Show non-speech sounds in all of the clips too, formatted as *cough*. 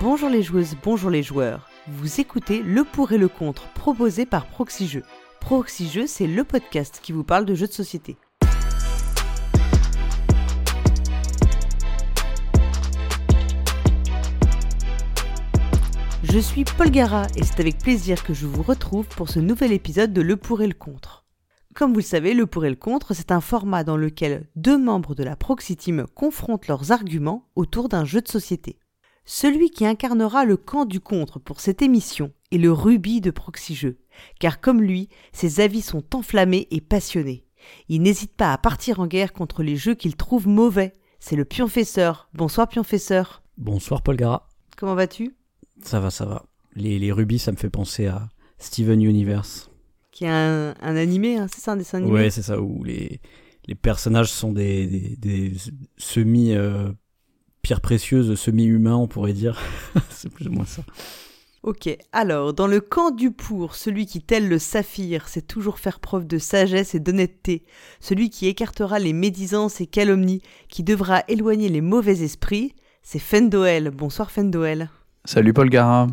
Bonjour les joueuses, bonjour les joueurs. Vous écoutez Le pour et le contre proposé par Proxy Jeux. Proxy Jeux, c'est le podcast qui vous parle de jeux de société. Je suis Paul Gara et c'est avec plaisir que je vous retrouve pour ce nouvel épisode de Le pour et le contre. Comme vous le savez, le pour et le contre, c'est un format dans lequel deux membres de la Proxy Team confrontent leurs arguments autour d'un jeu de société. Celui qui incarnera le camp du contre pour cette émission est le rubis de Proxy Jeux, car comme lui, ses avis sont enflammés et passionnés. Il n'hésite pas à partir en guerre contre les jeux qu'il trouve mauvais. C'est le pionfesseur. Bonsoir pionfesseur. Bonsoir Paul Gara. Comment vas-tu? Ça va, ça va. Les, les rubis, ça me fait penser à Steven Universe. Qui est un, un animé, hein, c'est ça un dessin animé? Ouais, c'est ça, où les, les personnages sont des, des, des semi... euh, pierres précieuses, semi-humains, on pourrait dire. *laughs* c'est plus ou moins ça. Ok, alors, dans le camp du pour, celui qui, tel le saphir, sait toujours faire preuve de sagesse et d'honnêteté, celui qui écartera les médisances et calomnies, qui devra éloigner les mauvais esprits, c'est Fendoel. Bonsoir Fendoel. Salut Paul Gara.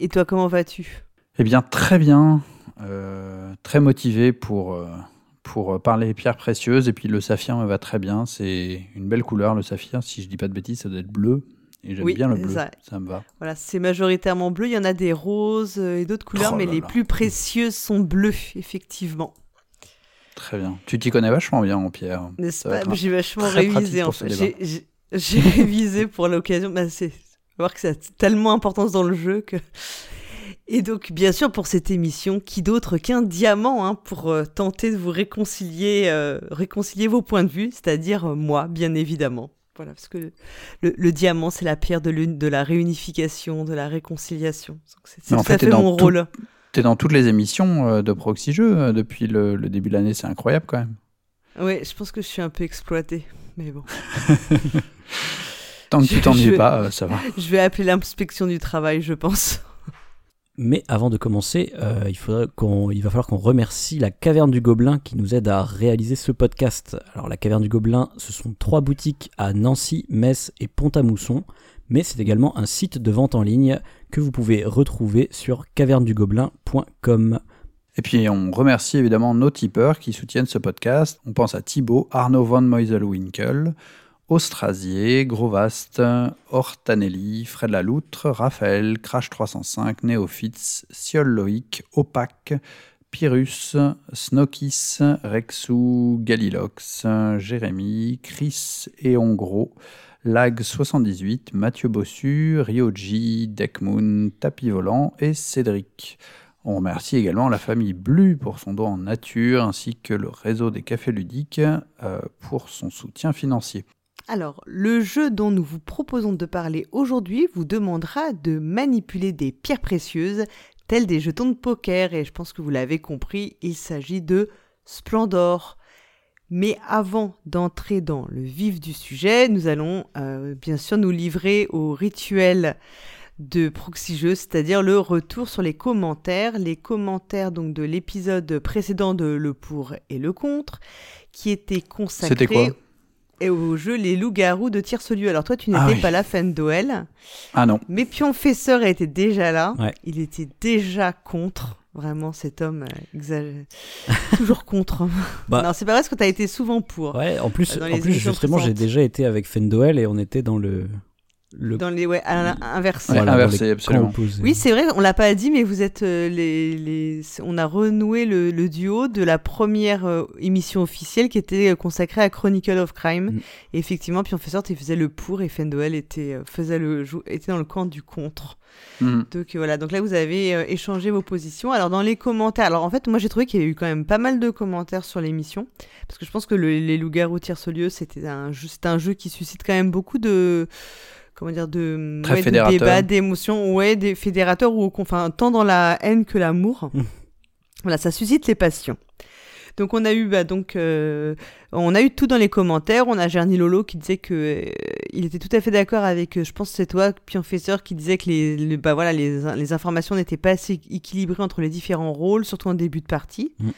Et toi, comment vas-tu? Eh bien, très bien. Euh, très motivé pour, euh, pour parler des pierres précieuses. Et puis le saphir me va très bien. C'est une belle couleur, le saphir. Si je dis pas de bêtises, ça doit être bleu. Et j'aime Oui, bien le bleu. ça. Ça. me va. Voilà, c'est majoritairement bleu, il y en a des roses euh, et d'autres couleurs, Oh mais là les là. plus précieuses sont bleues, effectivement. Très bien. Tu t'y connais vachement bien en pierre. N'est-ce pas J'ai vachement révisé en fait. J'ai- *laughs* révisé pour l'occasion. Bah, c'est voir que ça a tellement d'importance dans le jeu que. Et donc, bien sûr, pour cette émission, qui d'autre qu'un diamant hein, pour euh, tenter de vous réconcilier, euh, réconcilier vos points de vue, c'est-à-dire euh, moi, bien évidemment. Voilà, parce que le, le diamant, c'est la pierre de, l'une- de la réunification, de la réconciliation. C'est en fait, fait mon tout- rôle. T'es dans toutes les émissions de Proxy Jeux depuis le, le début de l'année. C'est incroyable quand même. Oui, je pense que je suis un peu exploitée. Mais bon. *laughs* Tant que tu t'ennuies pas, ça va. Je vais appeler l'inspection du travail, je pense. Mais avant de commencer, euh, il, va falloir qu'on remercie la Caverne du Gobelin qui nous aide à réaliser ce podcast. Alors la Caverne du Gobelin, ce sont trois boutiques à Nancy, Metz et Pont-à-Mousson, mais c'est également un site de vente en ligne que vous pouvez retrouver sur cavernedugobelin.com. Et puis on remercie évidemment nos tipeurs qui soutiennent ce podcast. On pense à Thibaut, Arnaud von Meuselwinkel, Austrasier, Grovast, Hortanelli, Fred Laloutre, Raphaël, Crash305, Néophytes, Siol Loïc, Opac, Pyrrhus, Snokis, Rexou, Galilox, Jérémy, Chris et Hongro, Lag78, Mathieu Bossu, Ryoji, Deckmoon, Tapis Volant et Cédric. On remercie également la famille Blu pour son don en nature, ainsi que le réseau des cafés ludiques euh, pour son soutien financier. Alors, le jeu dont nous vous proposons de parler aujourd'hui vous demandera de manipuler des pierres précieuses, telles des jetons de poker, et je pense que vous l'avez compris, il s'agit de Splendor. Mais avant d'entrer dans le vif du sujet, nous allons euh, bien sûr nous livrer au rituel de Proxy Jeux, c'est-à-dire le retour sur les commentaires, les commentaires donc de l'épisode précédent de Le pour et le contre, qui était consacré et au jeu Les Loups-Garous de Tire-Solieu. Alors toi, tu n'étais Ah oui. pas là, fan Doel, Ah non, mais Pionfesseur était déjà là. Ouais. Il était déjà contre. Vraiment, cet homme euh, exagère. *laughs* Toujours contre. Bah- non, c'est pas vrai parce que tu as été souvent pour. Ouais, en plus, Dans en plus justement, j'ai déjà été avec Fendoel et on était dans le, le Dans les ouais, à l'inverse. Ouais, dans inversé, les absolument. Oui, c'est vrai, on l'a pas dit, mais vous êtes euh, les, les. On a renoué le, le duo de la première euh, émission officielle qui était euh, consacrée à Chronicle of Crime. Mm. Et effectivement, Pionfesseur, tu faisais le pour et Fendoel était, faisait le, était dans le camp du contre. Mhm. Donc voilà, donc là vous avez euh, échangé vos positions. Alors dans les commentaires, alors en fait moi j'ai trouvé qu'il y a eu quand même pas mal de commentaires sur l'émission parce que je pense que le- les loups-garous tirent lieu c'était un jeu qui suscite quand même beaucoup de comment dire de, Très ouais, de ouais, des fédérateurs ou enfin tant dans la haine que l'amour. *laughs* Voilà, ça suscite les passions. Donc on a eu bah, donc euh, on a eu tout dans les commentaires. On a Gerny Lolo qui disait que euh, il était tout à fait d'accord avec, euh, je pense c'est toi, Pionfesseur, qui disait que les, le- bah, voilà, les, les informations n'étaient pas assez équilibrées entre les différents rôles, surtout en début de partie. Mm.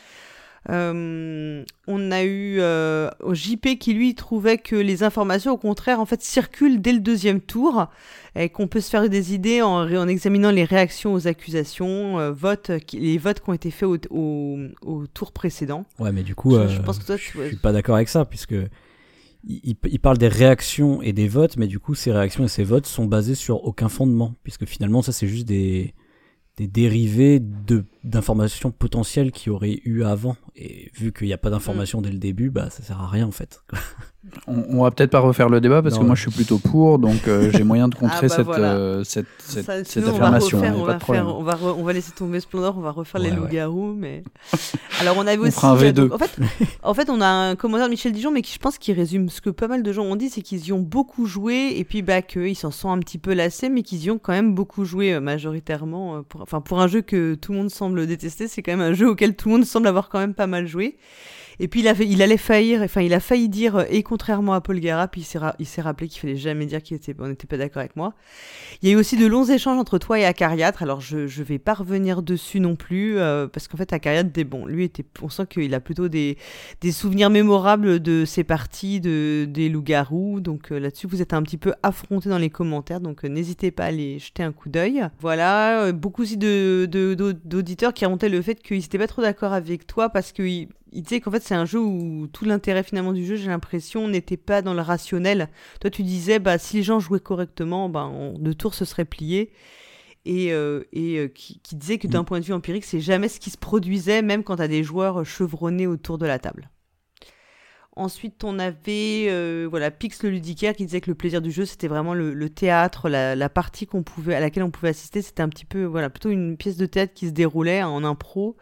Euh, on a eu euh, JP qui lui trouvait que les informations au contraire en fait circulent dès le deuxième tour et qu'on peut se faire des idées en, en examinant les réactions aux accusations, euh, votes, les votes qui ont été faits au, au, au tour précédent. Ouais, mais du coup, je, je pense que toi, je, je suis pas d'accord avec ça puisque il, il, parle des réactions et des votes, mais du coup, ces réactions et ces votes sont basés sur aucun fondement, puisque finalement, ça, c'est juste des, des dérivés de d'informations potentielles qu'il y aurait eu avant. Et vu qu'il n'y a pas d'informations mm. dès le début, bah ça sert à rien en fait. *laughs* on, on va peut-être pas refaire le débat parce non, que moi je suis plutôt pour, donc euh, j'ai moyen de contrer ah bah cette, voilà. euh, cette, cette, Ça, cette affirmation. On va, refaire, on, va faire, on, va re, on va laisser tomber Splendor, on va refaire ouais, les loups-garous, mais. *laughs* Alors on avait on aussi. Fera un V2. Donc, en, fait, en fait, on a un commentaire de Michel Dijon, mais qui je pense qu'il résume ce que pas mal de gens ont dit, c'est qu'ils y ont beaucoup joué et puis bah qu'ils s'en sont un petit peu lassés, mais qu'ils y ont quand même beaucoup joué euh, majoritairement. Euh, pour, enfin, pour un jeu que tout le monde semble détester, c'est quand même un jeu auquel tout le monde semble avoir quand même pas mal joué. Et puis il, avait, il allait faillir, enfin il a failli dire euh, et contrairement à Paul Gara, puis il s'est, rappelé qu'il fallait jamais dire qu'il était, n'était pas d'accord avec moi. Il y a eu aussi de longs échanges entre toi et Acariatre. Alors je, je vais pas revenir dessus non plus euh, parce qu'en fait Acariatre, des bon, lui était, on sent qu'il a plutôt des, des souvenirs mémorables de ses parties de des loups-garous. Donc euh, là-dessus vous êtes un petit peu affronté dans les commentaires, donc euh, n'hésitez pas à aller jeter un coup d'œil. Voilà, euh, beaucoup aussi de, de, de, d'auditeurs qui remontaient le fait qu'ils n'étaient pas trop d'accord avec toi parce il disait qu'en fait c'est un jeu où tout l'intérêt finalement du jeu, j'ai l'impression, n'était pas dans le rationnel. Toi tu disais bah si les gens jouaient correctement, bah on, le tour se serait plié. Et, euh, et euh, qui, qui, disait que d'un mmh. point de vue empirique, c'est jamais ce qui se produisait, même quand tu as des joueurs chevronnés autour de la table. Ensuite, on avait euh, voilà Pix le ludicaire qui disait que le plaisir du jeu c'était vraiment le, le théâtre, la, la partie qu'on pouvait à laquelle on pouvait assister, c'était un petit peu voilà plutôt une pièce de théâtre qui se déroulait en impro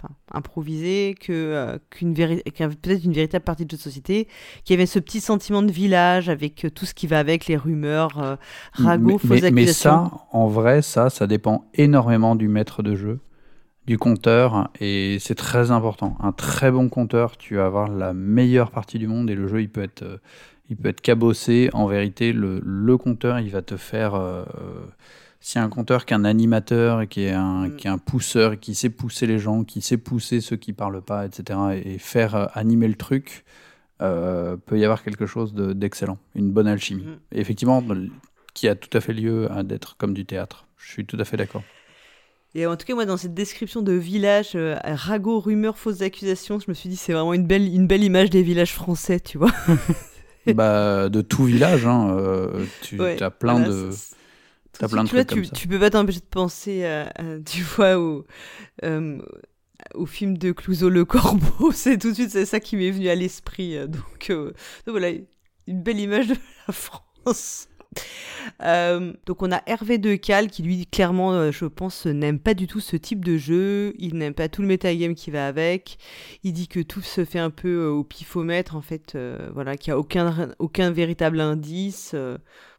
enfin, improvisé, que, euh, qu'une véri- qu'un, peut-être une véritable partie de jeu de société, qui avait ce petit sentiment de village avec euh, tout ce qui va avec, les rumeurs, euh, ragots, fausses mais, accusations. Mais ça, en vrai, ça, ça dépend énormément du maître de jeu, du compteur, et c'est très important. Un très bon compteur, tu vas avoir la meilleure partie du monde, et le jeu, il peut être, euh, il peut être cabossé. En vérité, le, le compteur, il va te faire... Si un compteur qui est un animateur et qui est un, mm. qui est un pousseur, qui sait pousser les gens, qui sait pousser ceux qui parlent pas, etc., et, et faire euh, animer le truc, euh, peut y avoir quelque chose de, d'excellent, une bonne alchimie. Mm. Et effectivement, qui a tout à fait lieu à d'être comme du théâtre. Je suis tout à fait d'accord. Et en tout cas, moi, dans cette description de village, euh, ragots, rumeurs, fausses accusations, je me suis dit, c'est vraiment une belle, une belle image des villages français, tu vois. *laughs* bah, de tout village, hein, euh, tu Ouais, as plein voilà, de. T'as plein de tu, ça. tu peux pas t'empêcher de penser, à, à- tu vois, au, euh, au film de Clouseau Le Corbeau. *laughs* C'est tout de suite ça qui m'est venu à l'esprit. euh, Donc, euh, donc voilà, une belle image de la France. Euh, donc on a Hervé de Cal qui lui clairement euh, je pense n'aime pas du tout ce type de jeu, il n'aime pas tout le metagame qui va avec, il dit que tout se fait un peu euh, au pifomètre en fait, voilà, qu'il n'y a aucun, aucun véritable indice,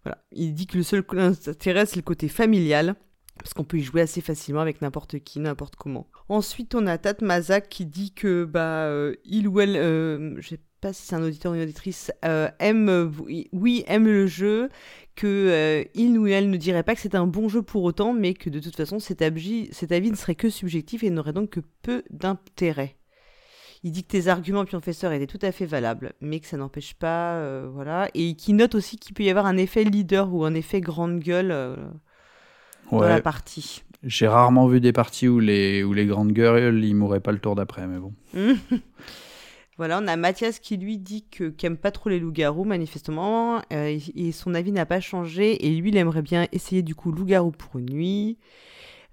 voilà. il dit que le seul intérêt c'est le côté familial, parce qu'on peut y jouer assez facilement avec n'importe qui, n'importe comment. Ensuite, on a Tat Mazak qui dit que bah euh, il ou elle, euh, je sais pas si c'est un auditeur ou une auditrice, euh, aime, oui, aime le jeu, que il ou elle ne dirait pas que c'est un bon jeu pour autant, mais que de toute façon cet avis, cet avis ne serait que subjectif et n'aurait donc que peu d'intérêt. Il dit que tes arguments, Pionfesseur, étaient tout à fait valables, mais que ça n'empêche pas, voilà, et qui note aussi qu'il peut y avoir un effet leader ou un effet grande gueule euh, dans la partie. j'ai rarement vu des parties où les, où les grandes gueules, ils mourraient pas le tour d'après, mais bon. *laughs* voilà, on a Mathias qui lui dit que qu'aime pas trop les loups-garous, manifestement, euh, et, et son avis n'a pas changé, et lui, il aimerait bien essayer du coup loup-garou pour une nuit.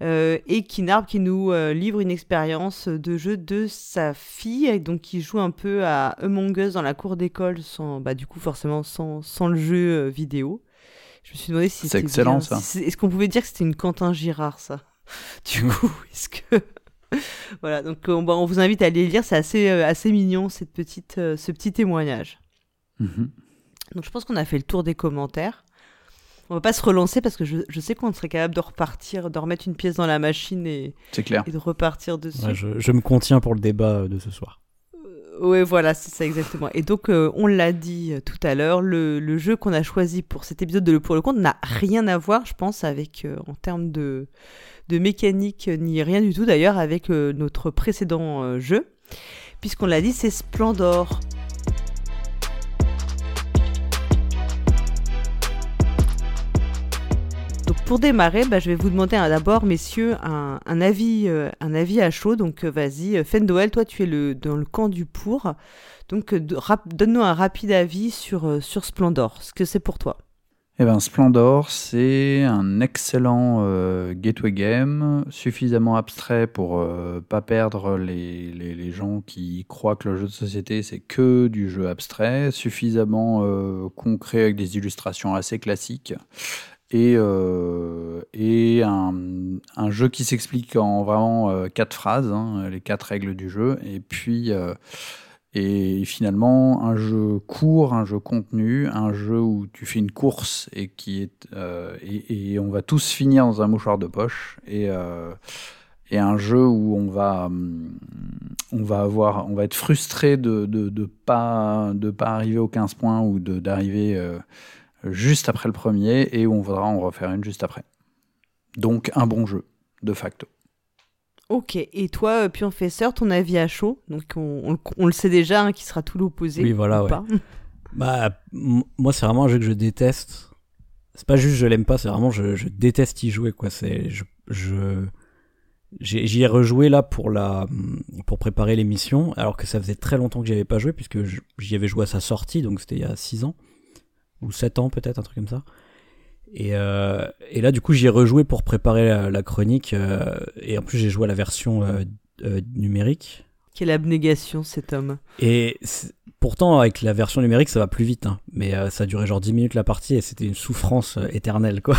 Euh, et Kinarb qui nous euh, livre une expérience de jeu de sa fille, donc qui joue un peu à Among Us dans la cour d'école, sans, bah, du coup forcément sans, sans le jeu euh, vidéo. Je me suis demandé si C'est c'était excellent, bien- ça. si Est-ce qu'on pouvait dire que c'était une Quentin Girard, ça? *laughs* Du coup, est-ce que... *laughs* voilà, donc on, bah, on vous invite à aller lire, c'est assez, euh, assez mignon cette petite, euh, ce petit témoignage. Mhm. Donc je pense qu'on a fait le tour des commentaires. On va pas se relancer parce que je, je sais qu'on serait capable de repartir, de remettre une pièce dans la machine et, C'est clair. et de repartir dessus. Ouais, je, je me contiens pour le débat euh, de ce soir. Ouais, voilà, c'est ça exactement. Et donc, euh, on l'a dit euh, tout à l'heure, le, jeu qu'on a choisi pour cet épisode de Le Pour le Compte n'a rien à voir, je pense, avec, euh, en termes de, de mécanique, ni rien du tout d'ailleurs, avec notre précédent jeu. puisqu'on l'a dit, c'est Splendor. Pour démarrer, bah, je vais vous demander d'abord, messieurs, un, avis, euh, un avis à chaud. Donc euh, vas-y, Fendoel, toi tu es le, dans le camp du pour. Donc donne-nous un rapide avis sur, sur Splendor, ce que c'est pour toi. Eh ben, Splendor, c'est un excellent euh, gateway game, suffisamment abstrait pour euh, pas perdre les, gens qui croient que le jeu de société c'est que du jeu abstrait, suffisamment euh, concret avec des illustrations assez classiques et, et un, jeu qui s'explique en vraiment quatre phrases, hein, les quatre règles du jeu, et puis et finalement, un jeu court, un jeu contenu, un jeu où tu fais une course et qui est euh, et, on va tous finir dans un mouchoir de poche. Et, euh, et un jeu où on va on va avoir on va être frustré de de, de pas de pas arriver aux 15 points ou d'arriver euh, juste après le premier et où on voudra en refaire une juste après. Donc un bon jeu de facto. Ok, et toi, Pionfesseur, ton avis à chaud? Donc on, le sait déjà, hein, qui sera tout l'opposé. Oui, voilà, ouais. *laughs* bah, moi, c'est vraiment un jeu que je déteste. C'est pas juste je l'aime pas, c'est vraiment je, je, déteste y jouer, quoi. C'est je, je j'y ai rejoué là pour la pour préparer l'émission, alors que ça faisait très longtemps que j'y avais pas joué puisque j'y avais joué à sa sortie, donc c'était il y a 6 ans ou 7 ans peut-être, un truc comme ça. Et, euh, et là, du coup, j'y ai rejoué pour préparer la, chronique. Euh, et en plus, j'ai joué à la version euh, numérique. Quelle abnégation, cet homme. Et pourtant, avec la version numérique, ça va plus vite. Hein. Mais ça a duré genre 10 minutes la partie et c'était une souffrance éternelle, quoi.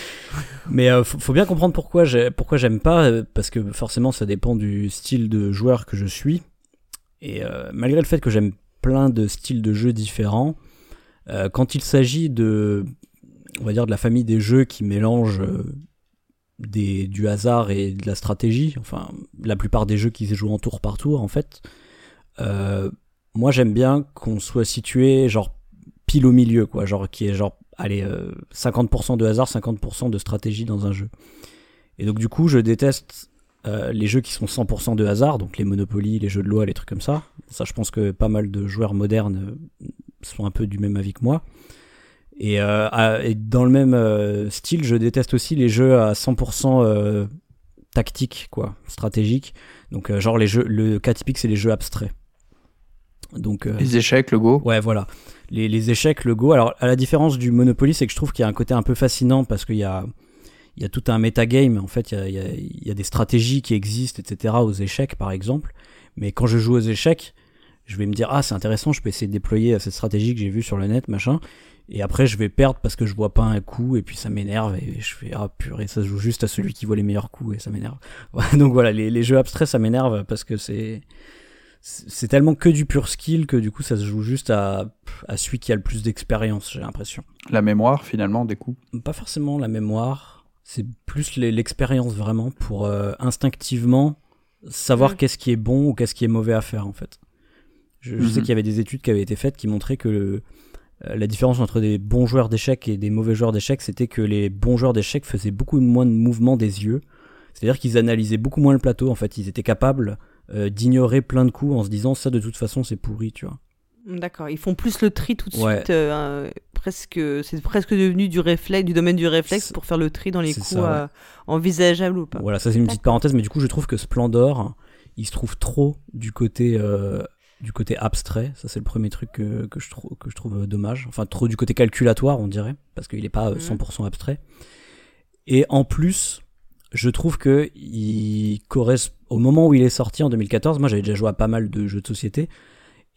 *laughs* Mais faut, faut, bien comprendre pourquoi pourquoi j'aime pas. Parce que forcément, ça dépend du style de joueur que je suis. Et malgré le fait que j'aime plein de styles de jeux différents, quand il s'agit de on va dire de la famille des jeux qui mélangent euh, du hasard et de la stratégie. Enfin, la plupart des jeux qui se jouent en tour par tour, en fait. Euh, moi, j'aime bien qu'on soit situé genre pile au milieu, quoi. Genre qui est genre, allez, 50% euh, de hasard, 50% de stratégie dans un jeu. Et donc du coup, je déteste les jeux qui sont 100% de hasard, donc les Monopoly, les jeux de loi, les trucs comme ça. Ça, je pense que pas mal de joueurs modernes sont un peu du même avis que moi. Euh, et, dans le même euh, style, je déteste aussi les jeux à 100% euh, tactique, quoi, stratégique. Donc, genre, les jeux, le cas typique, c'est les jeux abstraits. Donc, les échecs, le Go Ouais, voilà. Les, les, échecs, le Go. Alors, à la différence du Monopoly, c'est que je trouve qu'il y a un côté un peu fascinant parce qu'il y a, il y a tout un metagame. En fait, il y, a, il, y a, il y a des stratégies qui existent, etc., aux échecs, par exemple. Mais quand je joue aux échecs, je vais me dire, ah, c'est intéressant, je peux essayer de déployer cette stratégie que j'ai vue sur le net, machin. Et après, je vais perdre parce que je vois pas un coup, et puis ça m'énerve, et je fais, ah purée, ça se joue juste à celui qui voit les meilleurs coups, et ça m'énerve. *laughs* donc voilà, les, les, jeux abstraits, ça m'énerve parce que c'est. C'est tellement que du pur skill que du coup ça se joue juste à, à celui qui a le plus d'expérience, j'ai l'impression. La mémoire finalement des coups? Pas forcément la mémoire, c'est plus l'expérience vraiment pour euh, instinctivement savoir qu'est-ce qui est bon ou qu'est-ce qui est mauvais à faire en fait. Je, je sais mhm. qu'il y avait des études qui avaient été faites qui montraient que le, euh, la différence entre des bons joueurs d'échecs et des mauvais joueurs d'échecs, c'était que les bons joueurs d'échecs faisaient beaucoup moins de mouvements des yeux. C'est-à-dire qu'ils analysaient beaucoup moins le plateau. En fait, ils étaient capables euh, d'ignorer plein de coups en se disant ça de toute façon c'est pourri, tu vois. D'accord, ils font plus le tri tout de suite. Euh, presque, c'est presque devenu du réflexe, du domaine du réflexe pour faire le tri dans les coups envisageables ou pas. Voilà, ça c'est une petite parenthèse, mais du coup je trouve que Splendor, il se trouve trop du côté du côté abstrait. Ça, c'est le premier truc que, que, je trouve, que je trouve dommage. Enfin, trop du côté calculatoire, on dirait, parce qu'il n'est pas 100% mhm. abstrait. Et en plus, je trouve que il correspond au moment où il est sorti en 2014. Moi, j'avais déjà joué à pas mal de jeux de société.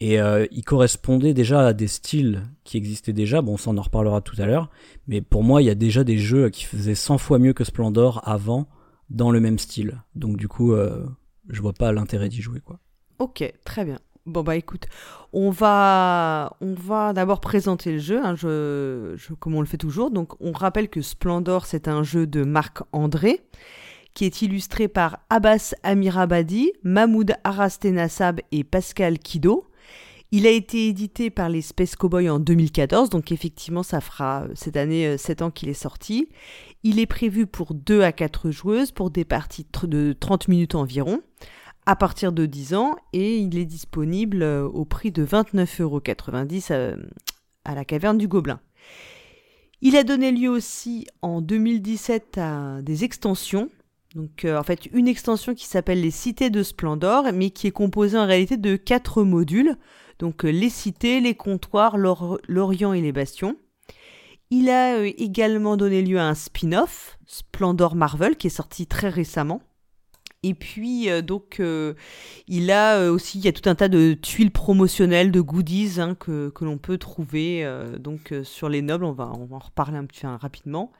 Et euh, il correspondait déjà à des styles qui existaient déjà. Bon, ça, on en reparlera tout à l'heure. Mais pour moi, il y a déjà des jeux qui faisaient 100 fois mieux que Splendor avant dans le même style. Donc, du coup, euh, je vois pas l'intérêt d'y jouer, quoi. Ok, très bien. Bon bah écoute, on va, d'abord présenter le jeu, hein, comme on le fait toujours. Donc on rappelle que Splendor c'est un jeu de Marc André qui est illustré par Abbas Amirabadi, Mahmoud Arastenassab et Pascal Kido. Il a été édité par les Space Cowboys en 2014, donc effectivement ça fera euh, cette année 7 euh, ans qu'il est sorti. Il est prévu pour 2 à 4 joueuses pour des parties de 30 minutes environ à partir de 10 ans et il est disponible au prix de 29,90€ à, à la caverne du Gobelin. Il a donné lieu aussi en 2017 à des extensions. Donc en fait une extension qui s'appelle les cités de Splendor mais qui est composée en réalité de quatre modules. Donc les cités, les comptoirs, l'Orient et les bastions. Il a euh, également donné lieu à un spin-off, Splendor Marvel, qui est sorti très récemment. Et puis, euh, donc, euh, il a aussi, il y a tout un tas de tuiles promotionnelles, de goodies hein, que, que l'on peut trouver donc sur les nobles. On va, on va en reparler un petit peu rapidement.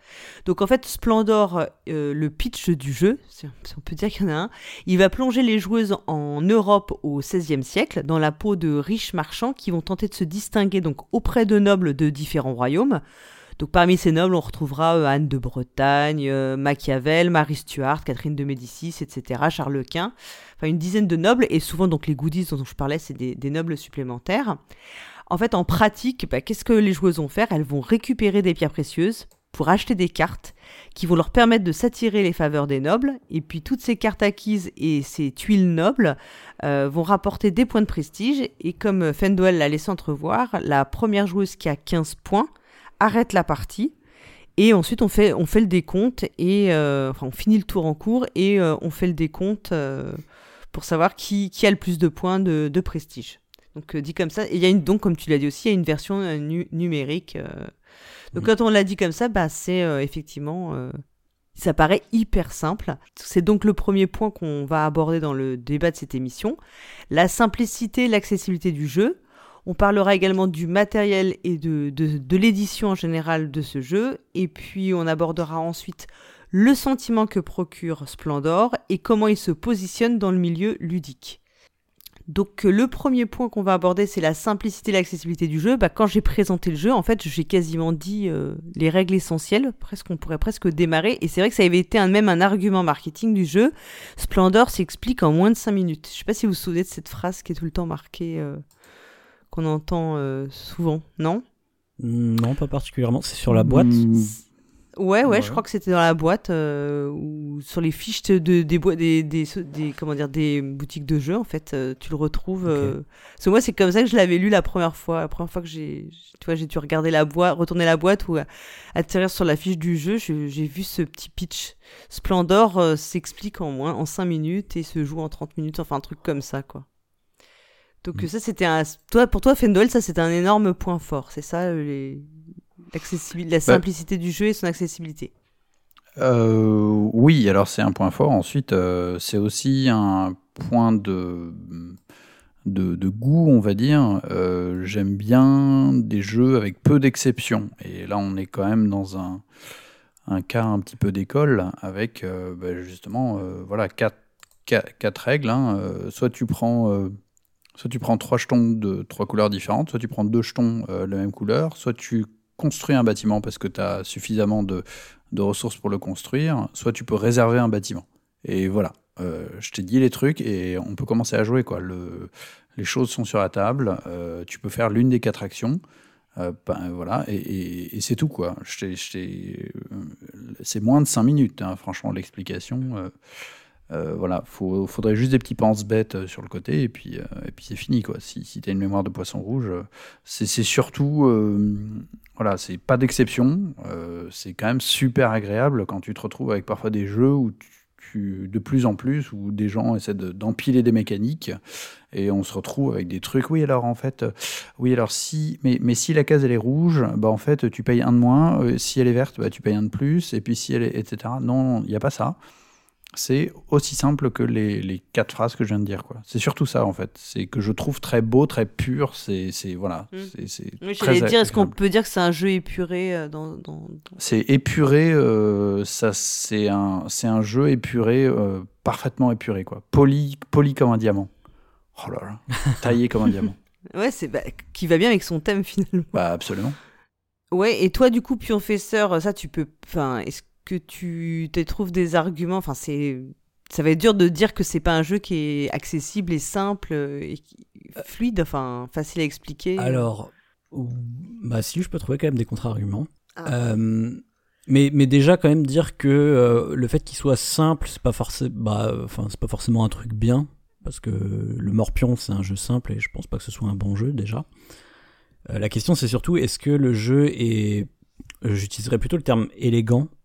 Donc, en fait, Splendor, le pitch du jeu, si on peut dire qu'il y en a un, il va plonger les joueuses en Europe au XVIe siècle, dans la peau de riches marchands qui vont tenter de se distinguer donc auprès de nobles de différents royaumes. Donc parmi ces nobles, on retrouvera euh, Anne de Bretagne, euh, Machiavel, Marie Stuart, Catherine de Médicis, etc., Charles Quint. Enfin une dizaine de nobles, et souvent donc les goodies dont je parlais, c'est des, nobles supplémentaires. En fait, en pratique, bah, qu'est-ce que les joueuses vont faire? Elles vont récupérer des pierres précieuses pour acheter des cartes qui vont leur permettre de s'attirer les faveurs des nobles. Et puis toutes ces cartes acquises et ces tuiles nobles euh, vont rapporter des points de prestige. Et comme Fendwell l'a laissé entrevoir, la première joueuse qui a 15 points arrête la partie. Et ensuite, on fait, on fait le décompte et euh, enfin, on finit le tour en cours et euh, on fait le décompte euh, pour savoir qui, qui, a le plus de points de, de prestige. Donc, dit comme ça. Et il y a une, donc, comme tu l'as dit aussi, il y a une version numérique. Donc, quand on l'a dit comme ça, bah, c'est effectivement. ça paraît hyper simple. C'est donc le premier point qu'on va aborder dans le débat de cette émission. La simplicité, l'accessibilité du jeu. On parlera également du matériel et de, l'édition en général de ce jeu. Et puis on abordera ensuite le sentiment que procure Splendor et comment il se positionne dans le milieu ludique. Donc le premier point qu'on va aborder, c'est la simplicité et l'accessibilité du jeu. Bah, quand j'ai présenté le jeu, en fait, j'ai quasiment dit euh, les règles essentielles. Presque, on pourrait presque démarrer. Et c'est vrai que ça avait été un, même un argument marketing du jeu. Splendor s'explique en moins de 5 minutes. Je ne sais pas si vous vous souvenez de cette phrase qui est tout le temps marquée. Euh, qu'on entend euh, souvent, non? Non, pas particulièrement. C'est sur la boîte? Hmm. Ouais, ouais, je crois que c'était dans la boîte euh, ou sur les fiches de, des, des, des, comment dire, des boutiques de jeux, en fait, euh, tu le retrouves. Parce que moi, c'est comme ça que je l'avais lu la première fois. La première fois que j'ai, tu vois, j'ai dû regarder la boîte, retourner la boîte ou atterrir sur la fiche du jeu, j'ai vu ce petit pitch. Splendor s'explique en moins, en 5 minutes et se joue en 30 minutes, enfin un truc comme ça, quoi. Donc mm. ça, c'était un... Toi, pour toi, Fendel, ça, c'était un énorme point fort. C'est ça, euh, les... la bah simplicité du jeu et son accessibilité. Euh, oui, alors c'est un point fort. Ensuite, euh, c'est aussi un point de, de, goût, on va dire. J'aime bien des jeux avec peu d'exceptions. Et là, on est quand même dans un, un cas un petit peu d'école avec bah, justement voilà, quatre, quatre, règles. Hein. soit tu prends Soit tu prends trois jetons de trois couleurs différentes, soit tu prends deux jetons euh, de la même couleur, soit tu construis un bâtiment parce que tu as suffisamment de, ressources pour le construire, soit tu peux réserver un bâtiment. Et voilà, euh, je t'ai dit les trucs et on peut commencer à jouer. Quoi. Le, les choses sont sur la table, euh, tu peux faire l'une des quatre actions. Ben, voilà, et, c'est tout quoi. c'est moins de cinq minutes, hein, franchement, l'explication. Voilà, il faudrait juste des petits pense-bêtes euh, sur le côté et puis, euh, et puis c'est fini quoi. Si, si une mémoire de poisson rouge, c'est surtout, voilà, c'est pas d'exception. c'est quand même super agréable quand tu te retrouves avec parfois des jeux où tu, de plus en plus, où des gens essaient d'empiler des mécaniques et on se retrouve avec des trucs. Oui, alors en fait, oui, alors si, mais, mais si la case elle est rouge, bah en fait tu payes un de moins. si elle est verte, bah tu payes un de plus. Et puis si elle est, etc. Non, il n'y a pas ça c'est aussi simple que les, quatre phrases que je viens de dire. C'est surtout ça, en fait. C'est que je trouve très beau, très pur. C'est voilà. Mm. C'est oui, dire, est-ce qu'on peut dire que c'est un jeu épuré euh, dans, C'est épuré. Euh, ça, c'est un, un jeu épuré, euh, parfaitement épuré, quoi. Poli, poli comme un diamant. Oh là là, *laughs* taillé comme un diamant. Ouais, c'est bah, qui va bien avec son thème finalement. Bah absolument. Ouais, et toi, du coup, Pionfesseur, ça, tu peux. Enfin, est-ce que tu te trouves des arguments. Enfin, c'est ça va être dur de dire que c'est pas un jeu qui est accessible et simple et fluide, enfin facile à expliquer. Alors, bah si, je peux trouver quand même des contre-arguments. Ah. Euh, mais, mais déjà quand même dire que euh, le fait qu'il soit simple, c'est pas forcément, bah, enfin c'est pas forcément un truc bien. parce que le Morpion c'est un jeu simple et je pense pas que ce soit un bon jeu déjà. Euh, la question c'est surtout est-ce que le jeu est, j'utiliserais plutôt le terme élégant, euh,